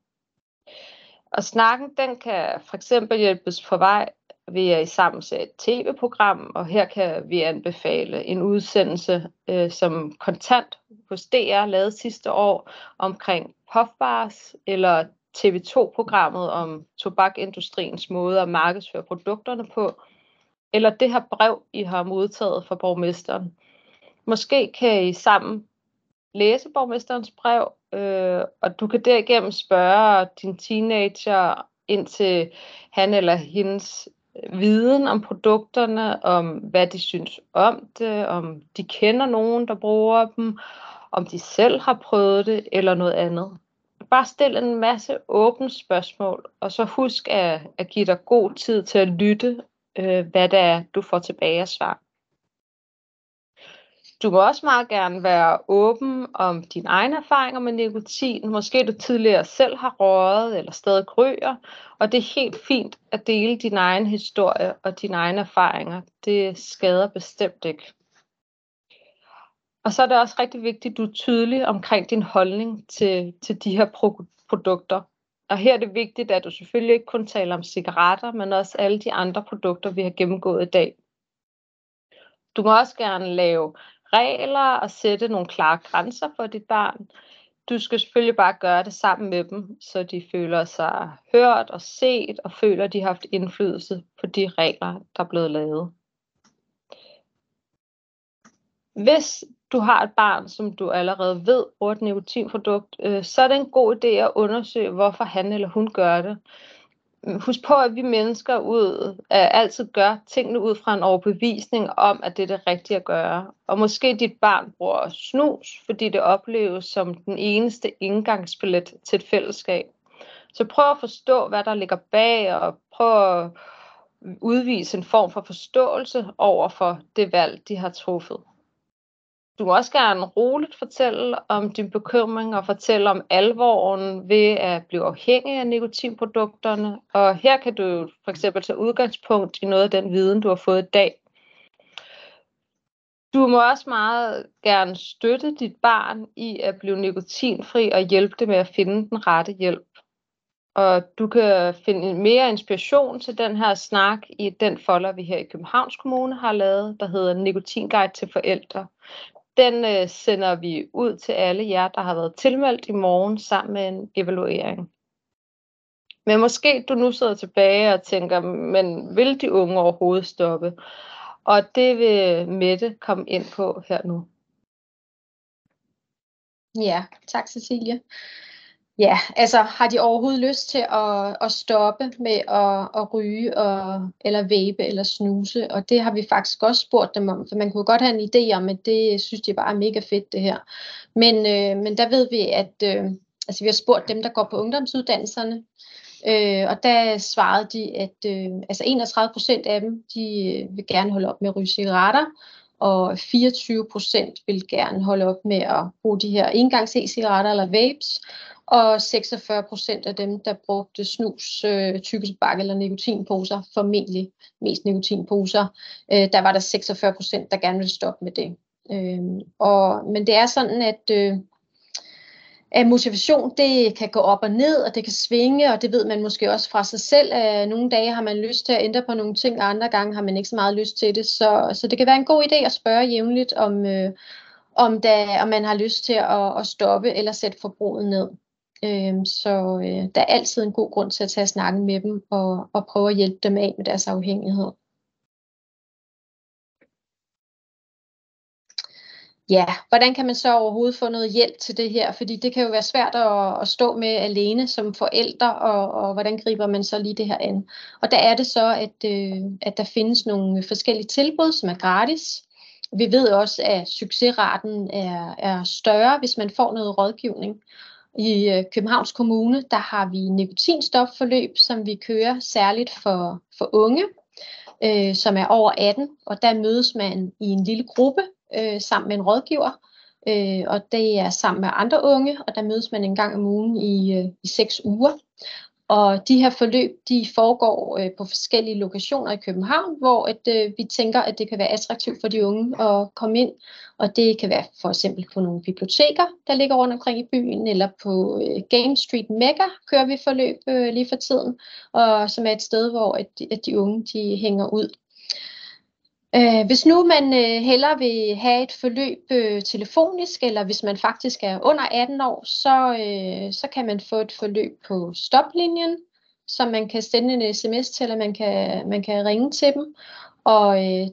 Og snakken, den kan for eksempel hjælpes på vej vil jeg i sammen et øh, tv-program, og her kan vi anbefale en udsendelse øh, som kontant hos DR lavede sidste år omkring puffbars, eller TV2-programmet om tobakindustriens måde at markedsføre produkterne på, eller det her brev, I har modtaget fra borgmesteren. Måske kan I sammen læse borgmesterens brev, øh, og du kan derigennem spørge din teenager ind til han eller hendes viden om produkterne, om hvad de synes om det, om de kender nogen, der bruger dem, om de selv har prøvet det, eller noget andet. Bare stil en masse åbne spørgsmål, og så husk at, at give dig god tid til at lytte, øh, hvad det er, du får tilbage af svar. Du må også meget gerne være åben om dine egne erfaringer med nikotin. Måske du tidligere selv har røget eller stadig ryger. Og det er helt fint at dele din egen historie og dine egne erfaringer. Det skader bestemt ikke. Og så er det også rigtig vigtigt, at du er tydelig omkring din holdning til, til de her pro- produkter. Og her er det vigtigt, at du selvfølgelig ikke kun taler om cigaretter, men også alle de andre produkter, vi har gennemgået i dag. Du må også gerne lave regler og sætte nogle klare grænser for dit barn. Du skal selvfølgelig bare gøre det sammen med dem, så de føler sig hørt og set og føler, at de har haft indflydelse på de regler, der er blevet lavet. Hvis du har et barn, som du allerede ved bruger et nikotinprodukt, øh, så er det en god idé at undersøge, hvorfor han eller hun gør det. Husk på, at vi mennesker ud, at altid gør tingene ud fra en overbevisning om, at det er det rigtige at gøre. Og måske dit barn bruger snus, fordi det opleves som den eneste indgangsbillet til et fællesskab. Så prøv at forstå, hvad der ligger bag, og prøv at udvise en form for forståelse over for det valg, de har truffet. Du må også gerne roligt fortælle om din bekymring og fortælle om alvoren ved at blive afhængig af nikotinprodukterne. Og her kan du for eksempel tage udgangspunkt i noget af den viden, du har fået i dag. Du må også meget gerne støtte dit barn i at blive nikotinfri og hjælpe det med at finde den rette hjælp. Og du kan finde mere inspiration til den her snak i den folder, vi her i Københavns Kommune har lavet, der hedder Nikotinguide til forældre. Den øh, sender vi ud til alle jer, der har været tilmeldt i morgen sammen med en evaluering. Men måske du nu sidder tilbage og tænker, men vil de unge overhovedet stoppe? Og det vil Mette komme ind på her nu. Ja, tak Cecilie. Ja, altså har de overhovedet lyst til at, at stoppe med at, at ryge og, eller vape eller snuse? Og det har vi faktisk også spurgt dem om, for man kunne godt have en idé om, at det synes de bare er mega fedt det her. Men, øh, men der ved vi, at øh, altså, vi har spurgt dem, der går på ungdomsuddannelserne, øh, og der svarede de, at øh, altså 31 procent af dem, de øh, vil gerne holde op med at ryge cigaretter, og 24 procent vil gerne holde op med at bruge de her engangs e-cigaretter eller vapes, og 46 procent af dem, der brugte snus, øh, tykkesbak eller nikotinposer, formentlig mest nikotinposer, øh, der var der 46 procent, der gerne ville stoppe med det. Øh, og, men det er sådan, at, øh, at motivation, det kan gå op og ned, og det kan svinge, og det ved man måske også fra sig selv. At nogle dage har man lyst til at ændre på nogle ting, og andre gange har man ikke så meget lyst til det. Så, så det kan være en god idé at spørge jævnligt, om, øh, om, der, om man har lyst til at, at stoppe eller sætte forbruget ned. Øh, så øh, der er altid en god grund til at tage snakken med dem og, og prøve at hjælpe dem af med deres afhængighed. Ja, hvordan kan man så overhovedet få noget hjælp til det her? Fordi det kan jo være svært at, at stå med alene som forældre, og, og hvordan griber man så lige det her an? Og der er det så, at, øh, at der findes nogle forskellige tilbud, som er gratis. Vi ved også, at succesraten er, er større, hvis man får noget rådgivning. I øh, Københavns Kommune, der har vi nikotinstofforløb, som vi kører særligt for, for unge, øh, som er over 18, og der mødes man i en lille gruppe øh, sammen med en rådgiver, øh, og det er sammen med andre unge, og der mødes man en gang om ugen i, øh, i seks uger. Og de her forløb, de foregår øh, på forskellige lokationer i København, hvor at, øh, vi tænker, at det kan være attraktivt for de unge at komme ind. Og det kan være for eksempel på nogle biblioteker, der ligger rundt omkring i byen, eller på øh, Game Street Mega kører vi forløb øh, lige for tiden, og som er et sted, hvor at, at de unge de hænger ud. Øh, hvis nu man øh, hellere vil have et forløb øh, telefonisk, eller hvis man faktisk er under 18 år, så, øh, så kan man få et forløb på stoplinjen, som man kan sende en sms til, eller man kan, man kan ringe til dem. Og øh,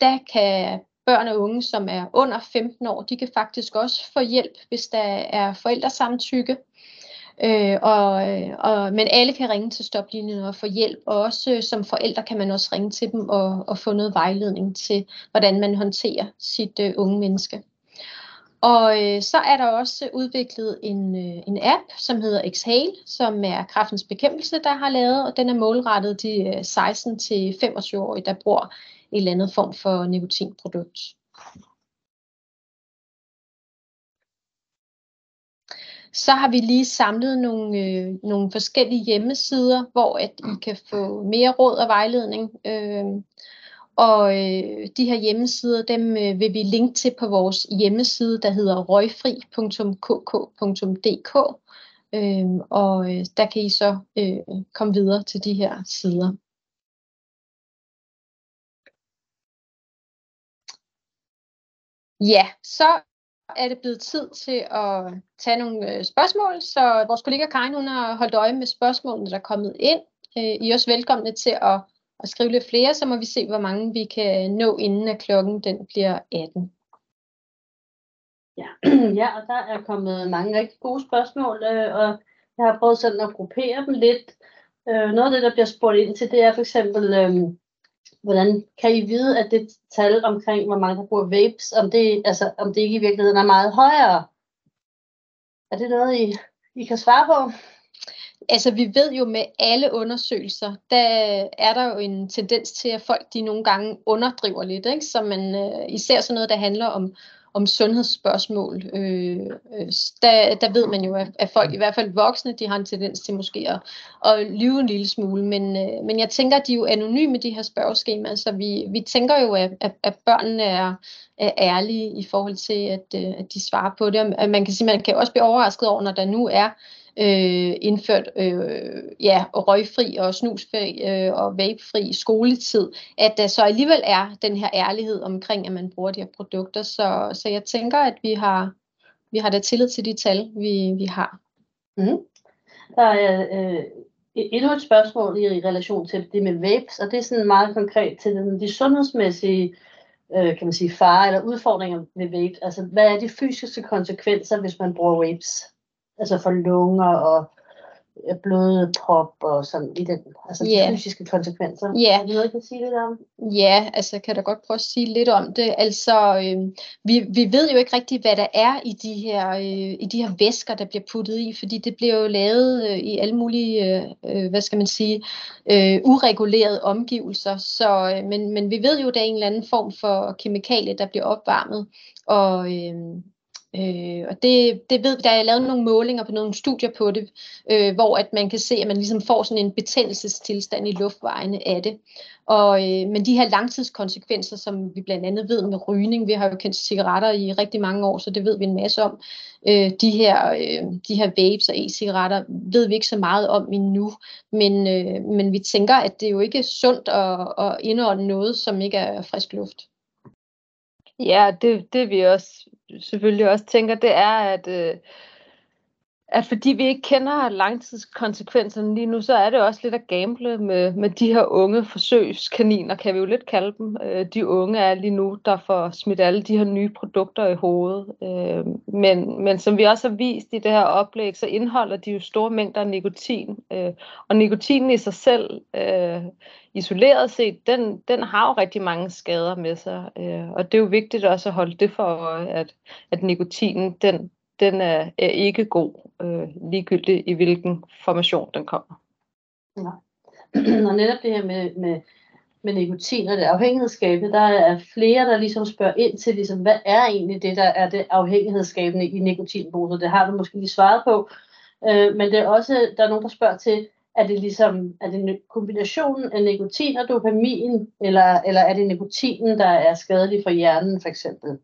der kan børn og unge, som er under 15 år, de kan faktisk også få hjælp, hvis der er forældresamtykke. Øh, og, øh, og, men alle kan ringe til stoplinjen og få hjælp, og også øh, som forældre kan man også ringe til dem og, og få noget vejledning til, hvordan man håndterer sit øh, unge menneske. Og øh, så er der også udviklet en, øh, en app, som hedder Exhale, som er kraftens bekæmpelse, der har lavet, og den er målrettet de øh, 16-25-årige, der bruger en eller andet form for nikotinprodukt. Så har vi lige samlet nogle, øh, nogle forskellige hjemmesider, hvor at I kan få mere råd og vejledning. Øh, og øh, de her hjemmesider, dem øh, vil vi linke til på vores hjemmeside, der hedder røgfri.kk.dk. Øh, og øh, der kan I så øh, komme videre til de her sider. Ja, så er det blevet tid til at tage nogle øh, spørgsmål, så vores kollega Karin hun har holdt øje med spørgsmålene, der er kommet ind. Øh, I er også velkomne til at, at skrive lidt flere, så må vi se, hvor mange vi kan øh, nå, inden at klokken den bliver 18. Ja, ja og der er kommet mange rigtig gode spørgsmål, og jeg har prøvet sådan at gruppere dem lidt. Noget af det, der bliver spurgt ind til, det er for eksempel, øhm, hvordan kan I vide, at det tal omkring, hvor mange der bruger vapes, om det, altså, om det ikke i virkeligheden er meget højere? Er det noget, I, I kan svare på? Altså vi ved jo med alle undersøgelser, der er der jo en tendens til, at folk de nogle gange underdriver lidt. Ikke? Så man, øh, især sådan noget, der handler om, om sundhedsspørgsmål, øh, øh der, der ved man jo, at, at folk, i hvert fald voksne, de har en tendens til måske at, at lyve en lille smule, men, øh, men jeg tænker, at de er jo anonyme, de her spørgeskemaer, så vi, vi tænker jo, at, at, at børnene er, er ærlige i forhold til, at, øh, at de svarer på det. Og man kan sige, man kan også blive overrasket over, når der nu er øh, indført øh, ja, røgfri og snusfri øh, og vapefri skoletid, at der så alligevel er den her ærlighed omkring, at man bruger de her produkter. Så, så jeg tænker, at vi har, vi har da tillid til de tal, vi, vi har. Mm. Der er øh, endnu et spørgsmål i relation til det med vapes, og det er sådan meget konkret til den, de sundhedsmæssige øh, kan man sige, fare eller udfordringer ved vape. Altså, hvad er de fysiske konsekvenser, hvis man bruger vapes? Altså for lunger og øh, blodprop og sådan i den, altså yeah. de fysiske konsekvenser. Ja. Yeah. Noget, kan sige lidt om? Ja, altså kan da godt prøve at sige lidt om det. Altså, øh, vi, vi ved jo ikke rigtigt, hvad der er i de her, øh, i de her væsker, der bliver puttet i, fordi det bliver jo lavet øh, i alle mulige, øh, øh hvad skal man sige, øh, uregulerede omgivelser. Så, øh, men, men vi ved jo, der er en eller anden form for kemikalie, der bliver opvarmet, og, øh, Øh, og det, det ved vi, der er lavet nogle målinger på nogle studier på det, øh, hvor at man kan se, at man ligesom får sådan en betændelsestilstand i luftvejene af det. Og, øh, men de her langtidskonsekvenser, som vi blandt andet ved med rygning, vi har jo kendt cigaretter i rigtig mange år, så det ved vi en masse om. Øh, de, her, øh, de her vapes og e-cigaretter ved vi ikke så meget om endnu, men, øh, men vi tænker, at det er jo ikke er sundt at, at indånde noget, som ikke er frisk luft. Ja, det, det vi også selvfølgelig også tænker, det er, at, øh, at fordi vi ikke kender langtidskonsekvenserne lige nu, så er det også lidt at gamble med, med de her unge forsøgskaniner, kan vi jo lidt kalde dem. Øh, de unge er lige nu, der får smidt alle de her nye produkter i hovedet. Øh, men, men som vi også har vist i det her oplæg, så indeholder de jo store mængder af nikotin. Øh, og nikotinen i sig selv, isoleret set, den, den har jo rigtig mange skader med sig. Og det er jo vigtigt også at holde det for øje, at, at nikotinen, den, den er, er ikke god, øh, ligegyldigt i hvilken formation den kommer. Ja. Og netop det her med, med, med nikotin og det afhængighedsskabende, der er flere, der ligesom spørger ind til, ligesom, hvad er egentlig det, der er det afhængighedsskabende i nikotinposer. Det har du måske lige svaret på. Øh, men det er også, der er nogen, der spørger til, er det ligesom, er det kombinationen af nikotin og dopamin, eller, eller er det nikotinen, der er skadelig for hjernen for eksempel?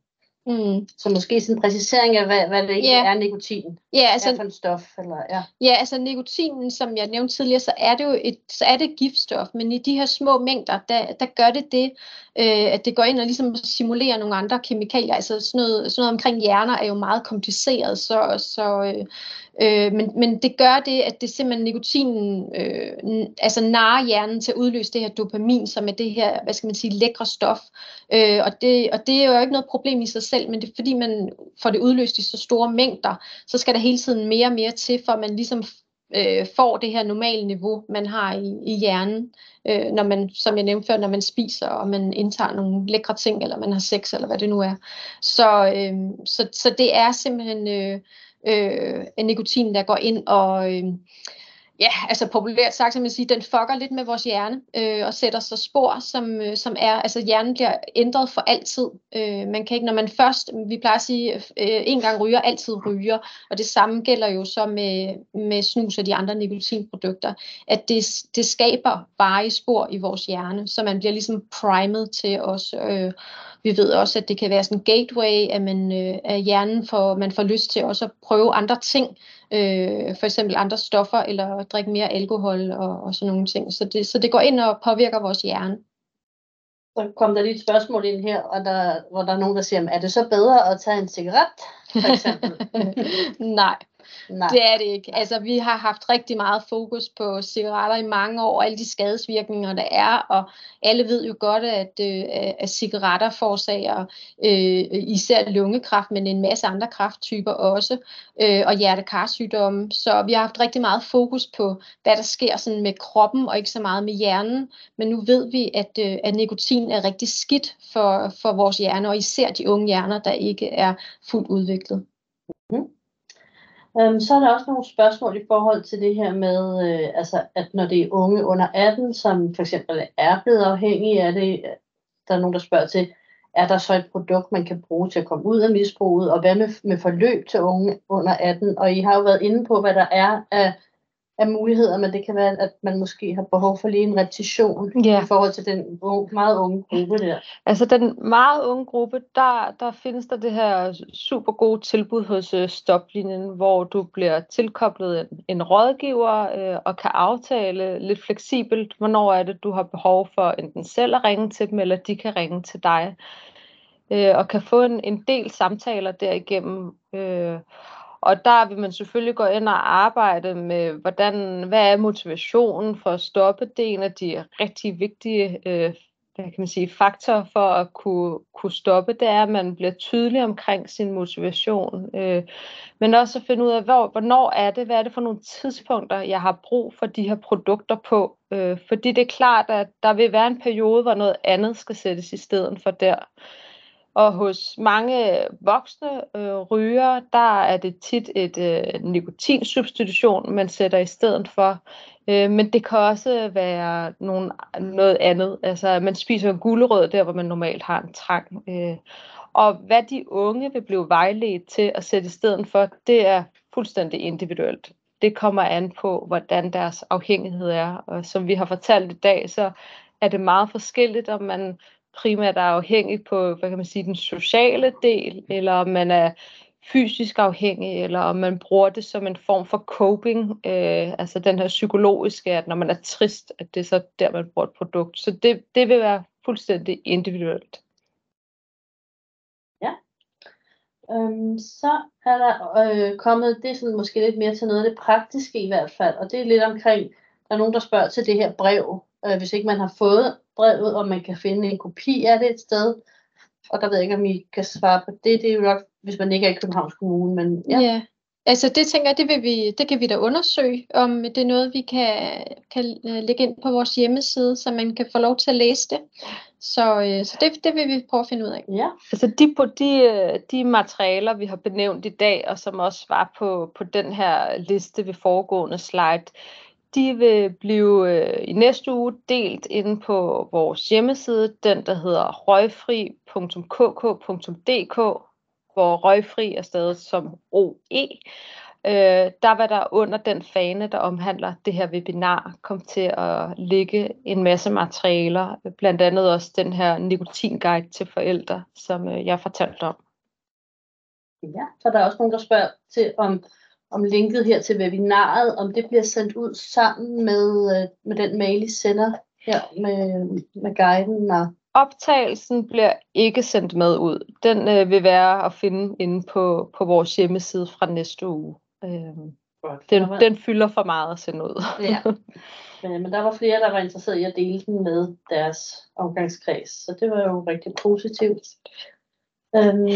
Mm. Så måske sådan en præcisering af, hvad, hvad det egentlig yeah. er nikotin yeah, altså, er for en stof. Eller, ja. ja, altså nikotinen, som jeg nævnte tidligere, så er det jo et, så er det giftstof, men i de her små mængder, der, der gør det det, øh, at det går ind og ligesom simulerer nogle andre kemikalier. Altså sådan noget, sådan noget omkring hjerner er jo meget kompliceret, så, så øh, Øh, men, men det gør det, at det simpelthen nikotinen øh, altså narer hjernen til at udløse det her dopamin, som er det her, hvad skal man sige, lækre stof. Øh, og, det, og det er jo ikke noget problem i sig selv, men det er fordi, man får det udløst i så store mængder, så skal der hele tiden mere og mere til, for at man ligesom øh, får det her normale niveau, man har i, i hjernen, øh, når man, som jeg nævnte før, når man spiser, og man indtager nogle lækre ting, eller man har sex, eller hvad det nu er. Så, øh, så, så det er simpelthen... Øh, øh, nikotin, der går ind og, øh, ja, altså populært sagt, så man sige, den fucker lidt med vores hjerne øh, og sætter sig spor, som, øh, som er, altså hjernen bliver ændret for altid. Øh, man kan ikke, når man først, vi plejer at sige, øh, en gang ryger, altid ryger, og det samme gælder jo så med, med snus og de andre nikotinprodukter, at det, det skaber varige spor i vores hjerne, så man bliver ligesom primet til os. Øh, vi ved også, at det kan være sådan en gateway, at, man, øh, at hjernen får, man får lyst til også at prøve andre ting, øh, for eksempel andre stoffer, eller drikke mere alkohol og, og sådan nogle ting. Så det, så det går ind og påvirker vores hjerne. Så kom der lige et spørgsmål ind her, og der, hvor der er nogen, der siger, er det så bedre at tage en cigaret, for eksempel? Nej, Nej. Det er det ikke. Altså, vi har haft rigtig meget fokus på cigaretter i mange år, og alle de skadesvirkninger, der er, og alle ved jo godt, at, øh, at cigaretter forårsager øh, især lungekræft, men en masse andre kræfttyper også, øh, og hjertekarsygdomme. Så vi har haft rigtig meget fokus på, hvad der sker sådan med kroppen, og ikke så meget med hjernen. Men nu ved vi, at, øh, at nikotin er rigtig skidt for, for vores hjerne, og især de unge hjerner, der ikke er fuldt udviklet. Mm. Øhm, så er der også nogle spørgsmål i forhold til det her med, øh, altså, at når det er unge under 18, som for eksempel er blevet afhængige af det, øh, der er nogen, der spørger til, er der så et produkt, man kan bruge til at komme ud af misbruget, og hvad med, med forløb til unge under 18? Og I har jo været inde på, hvad der er af af muligheder, men det kan være, at man måske har behov for lige en repetition ja. i forhold til den meget unge gruppe der. Altså den meget unge gruppe, der, der findes der det her super gode tilbud hos uh, Stoplinjen, hvor du bliver tilkoblet en, en rådgiver uh, og kan aftale lidt fleksibelt, hvornår er det, du har behov for enten selv at ringe til dem, eller de kan ringe til dig. Uh, og kan få en, en del samtaler derigennem. Uh, og der vil man selvfølgelig gå ind og arbejde med, hvordan, hvad er motivationen for at stoppe. Det er en af de rigtig vigtige øh, hvad kan man sige, faktorer for at kunne, kunne stoppe, det er, at man bliver tydelig omkring sin motivation. Øh, men også at finde ud af, hvor, hvornår er det, hvad er det for nogle tidspunkter, jeg har brug for de her produkter på. Øh, fordi det er klart, at der vil være en periode, hvor noget andet skal sættes i stedet for der. Og hos mange voksne øh, ryger, der er det tit et øh, nikotinsubstitution, man sætter i stedet for. Øh, men det kan også være nogen, noget andet. Altså, man spiser en gulerød der, hvor man normalt har en trang. Øh, og hvad de unge vil blive vejledt til at sætte i stedet for, det er fuldstændig individuelt. Det kommer an på, hvordan deres afhængighed er. Og som vi har fortalt i dag, så er det meget forskelligt, om man primært er afhængig på, hvad kan man sige, den sociale del, eller om man er fysisk afhængig, eller om man bruger det som en form for coping, øh, altså den her psykologiske, at når man er trist, at det er så der, man bruger et produkt. Så det, det vil være fuldstændig individuelt. Ja. Øhm, så er der øh, kommet, det er sådan måske lidt mere til noget af det praktiske i hvert fald, og det er lidt omkring, der er nogen, der spørger til det her brev, øh, hvis ikke man har fået brevet, og man kan finde en kopi af det et sted. Og der ved jeg ikke, om I kan svare på det. Det er jo nok, hvis man ikke er i Københavns Kommune. Men, ja. ja. Altså det tænker jeg, det, vil vi, det kan vi da undersøge, om det er noget, vi kan, kan øh, lægge ind på vores hjemmeside, så man kan få lov til at læse det. Så, øh, så det, det vil vi prøve at finde ud af. Ja. Altså de, på de, de materialer, vi har benævnt i dag, og som også var på, på den her liste ved foregående slide, de vil blive øh, i næste uge delt inde på vores hjemmeside, den der hedder røgfri.kk.dk, hvor røgfri er stadig som OE. Øh, der var der under den fane, der omhandler det her webinar, kom til at ligge en masse materialer, blandt andet også den her nikotinguide til forældre, som øh, jeg fortalte om. Ja, så der er også nogen, der spørger til, om om linket her til webinaret, om det bliver sendt ud sammen med, øh, med den mail, I sender her med, med guiden. Og... Optagelsen bliver ikke sendt med ud. Den øh, vil være at finde inde på, på vores hjemmeside fra næste uge. Øh, den, den fylder for meget at sende ud. ja. Men, men der var flere, der var interesseret i at dele den med deres omgangskreds, så det var jo rigtig positivt. Øhm,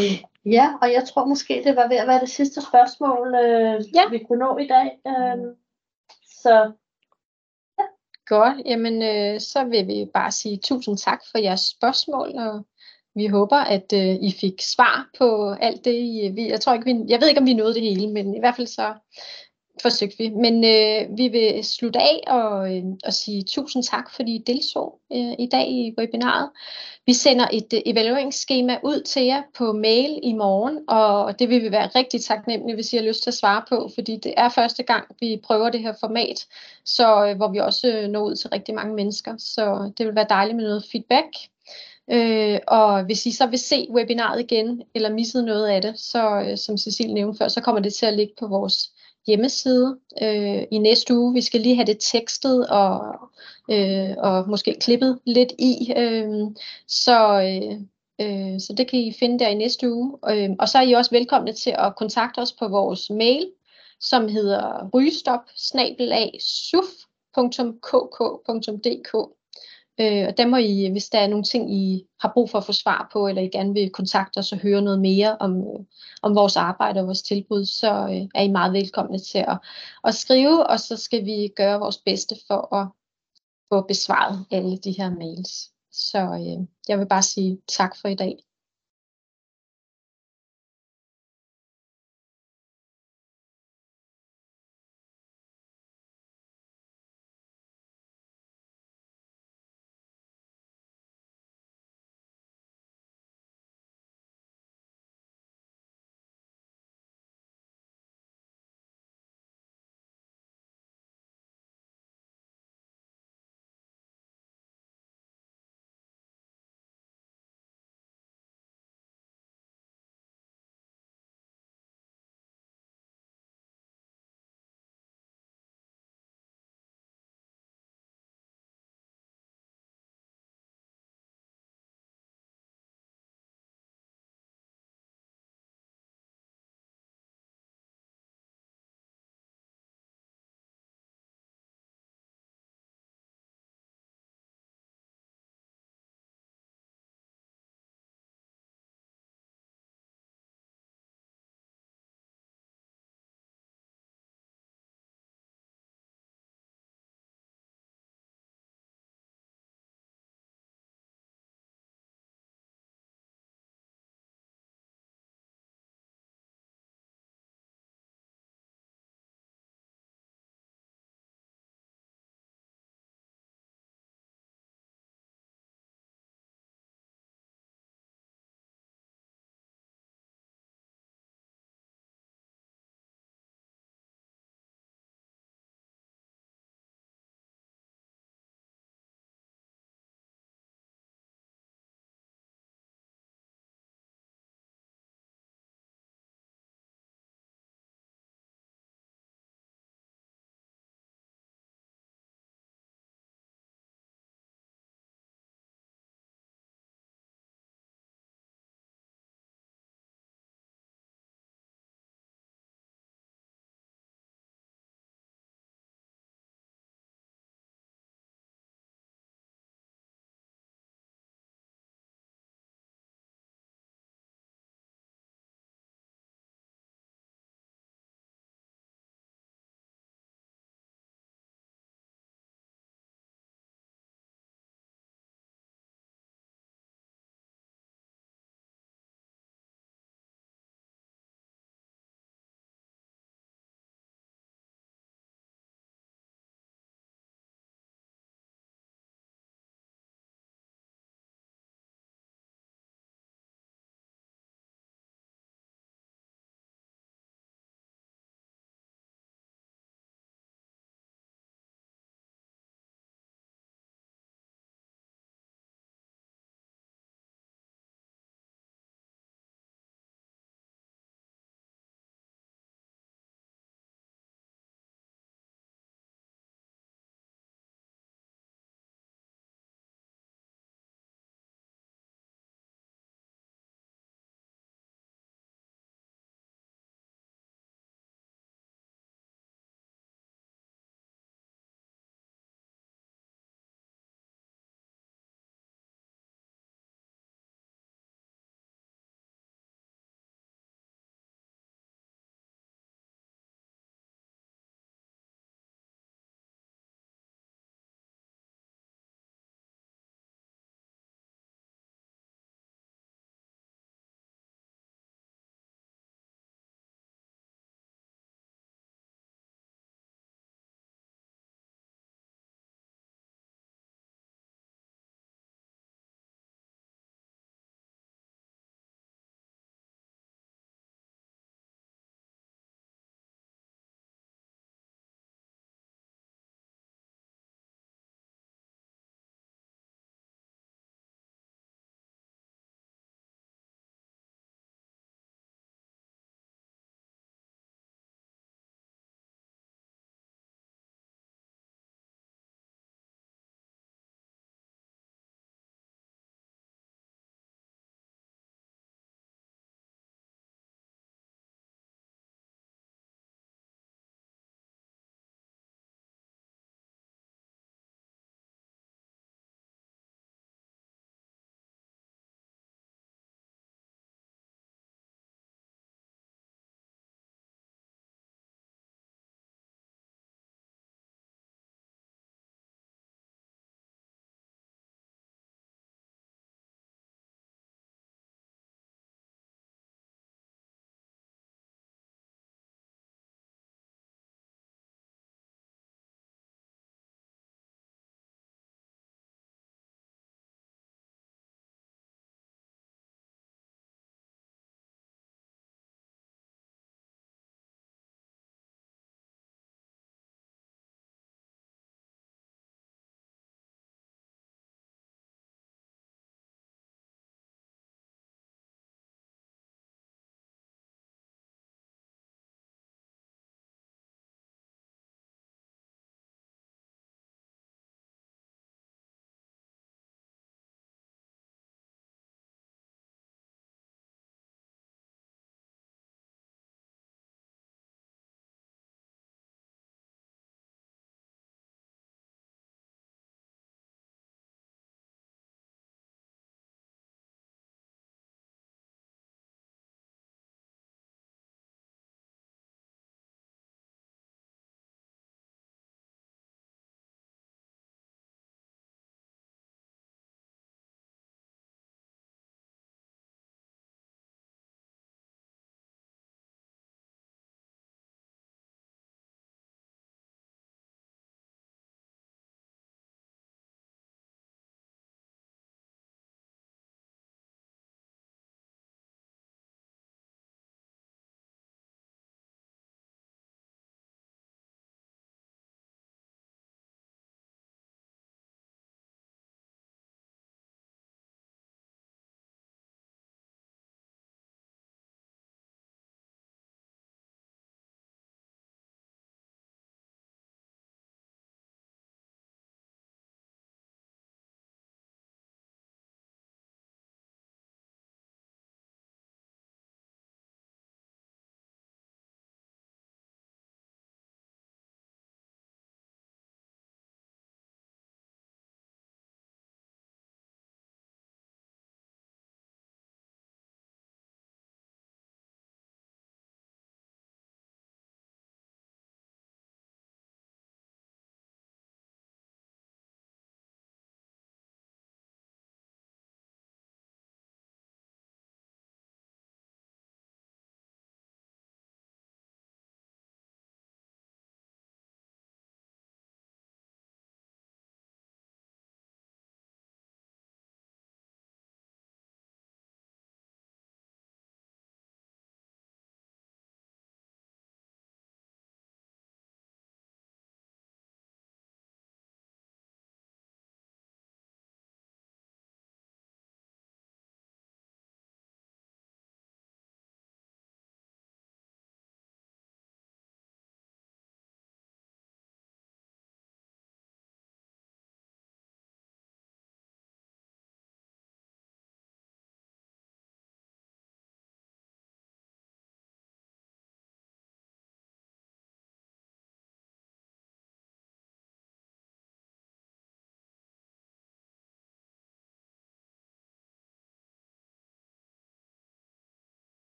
Ja, og jeg tror måske, det var ved at være det sidste spørgsmål, øh, ja. vi kunne nå i dag. Øh, så ja. Godt, jamen øh, så vil vi bare sige tusind tak for jeres spørgsmål, og vi håber, at øh, I fik svar på alt det. I, vi, jeg, tror ikke, vi, jeg ved ikke, om vi nåede det hele, men i hvert fald så forsøgte vi. Men øh, vi vil slutte af og, øh, og sige tusind tak, fordi I deltog øh, i dag i webinaret. Vi sender et øh, evalueringsskema ud til jer på mail i morgen, og det vil vi være rigtig taknemmelige, hvis I har lyst til at svare på, fordi det er første gang, vi prøver det her format, så øh, hvor vi også øh, når ud til rigtig mange mennesker. Så det vil være dejligt med noget feedback. Øh, og hvis I så vil se webinaret igen, eller misset noget af det, så øh, som Cecil nævnte før, så kommer det til at ligge på vores hjemmeside øh, i næste uge. Vi skal lige have det tekstet og, øh, og måske klippet lidt i. Øh, så, øh, øh, så det kan I finde der i næste uge. Øh, og så er I også velkomne til at kontakte os på vores mail, som hedder rygestop Øh, og der må I, hvis der er nogle ting, I har brug for at få svar på, eller I gerne vil kontakte os og høre noget mere om, øh, om vores arbejde og vores tilbud, så øh, er I meget velkomne til at, at skrive, og så skal vi gøre vores bedste for at få besvaret alle de her mails. Så øh, jeg vil bare sige tak for i dag.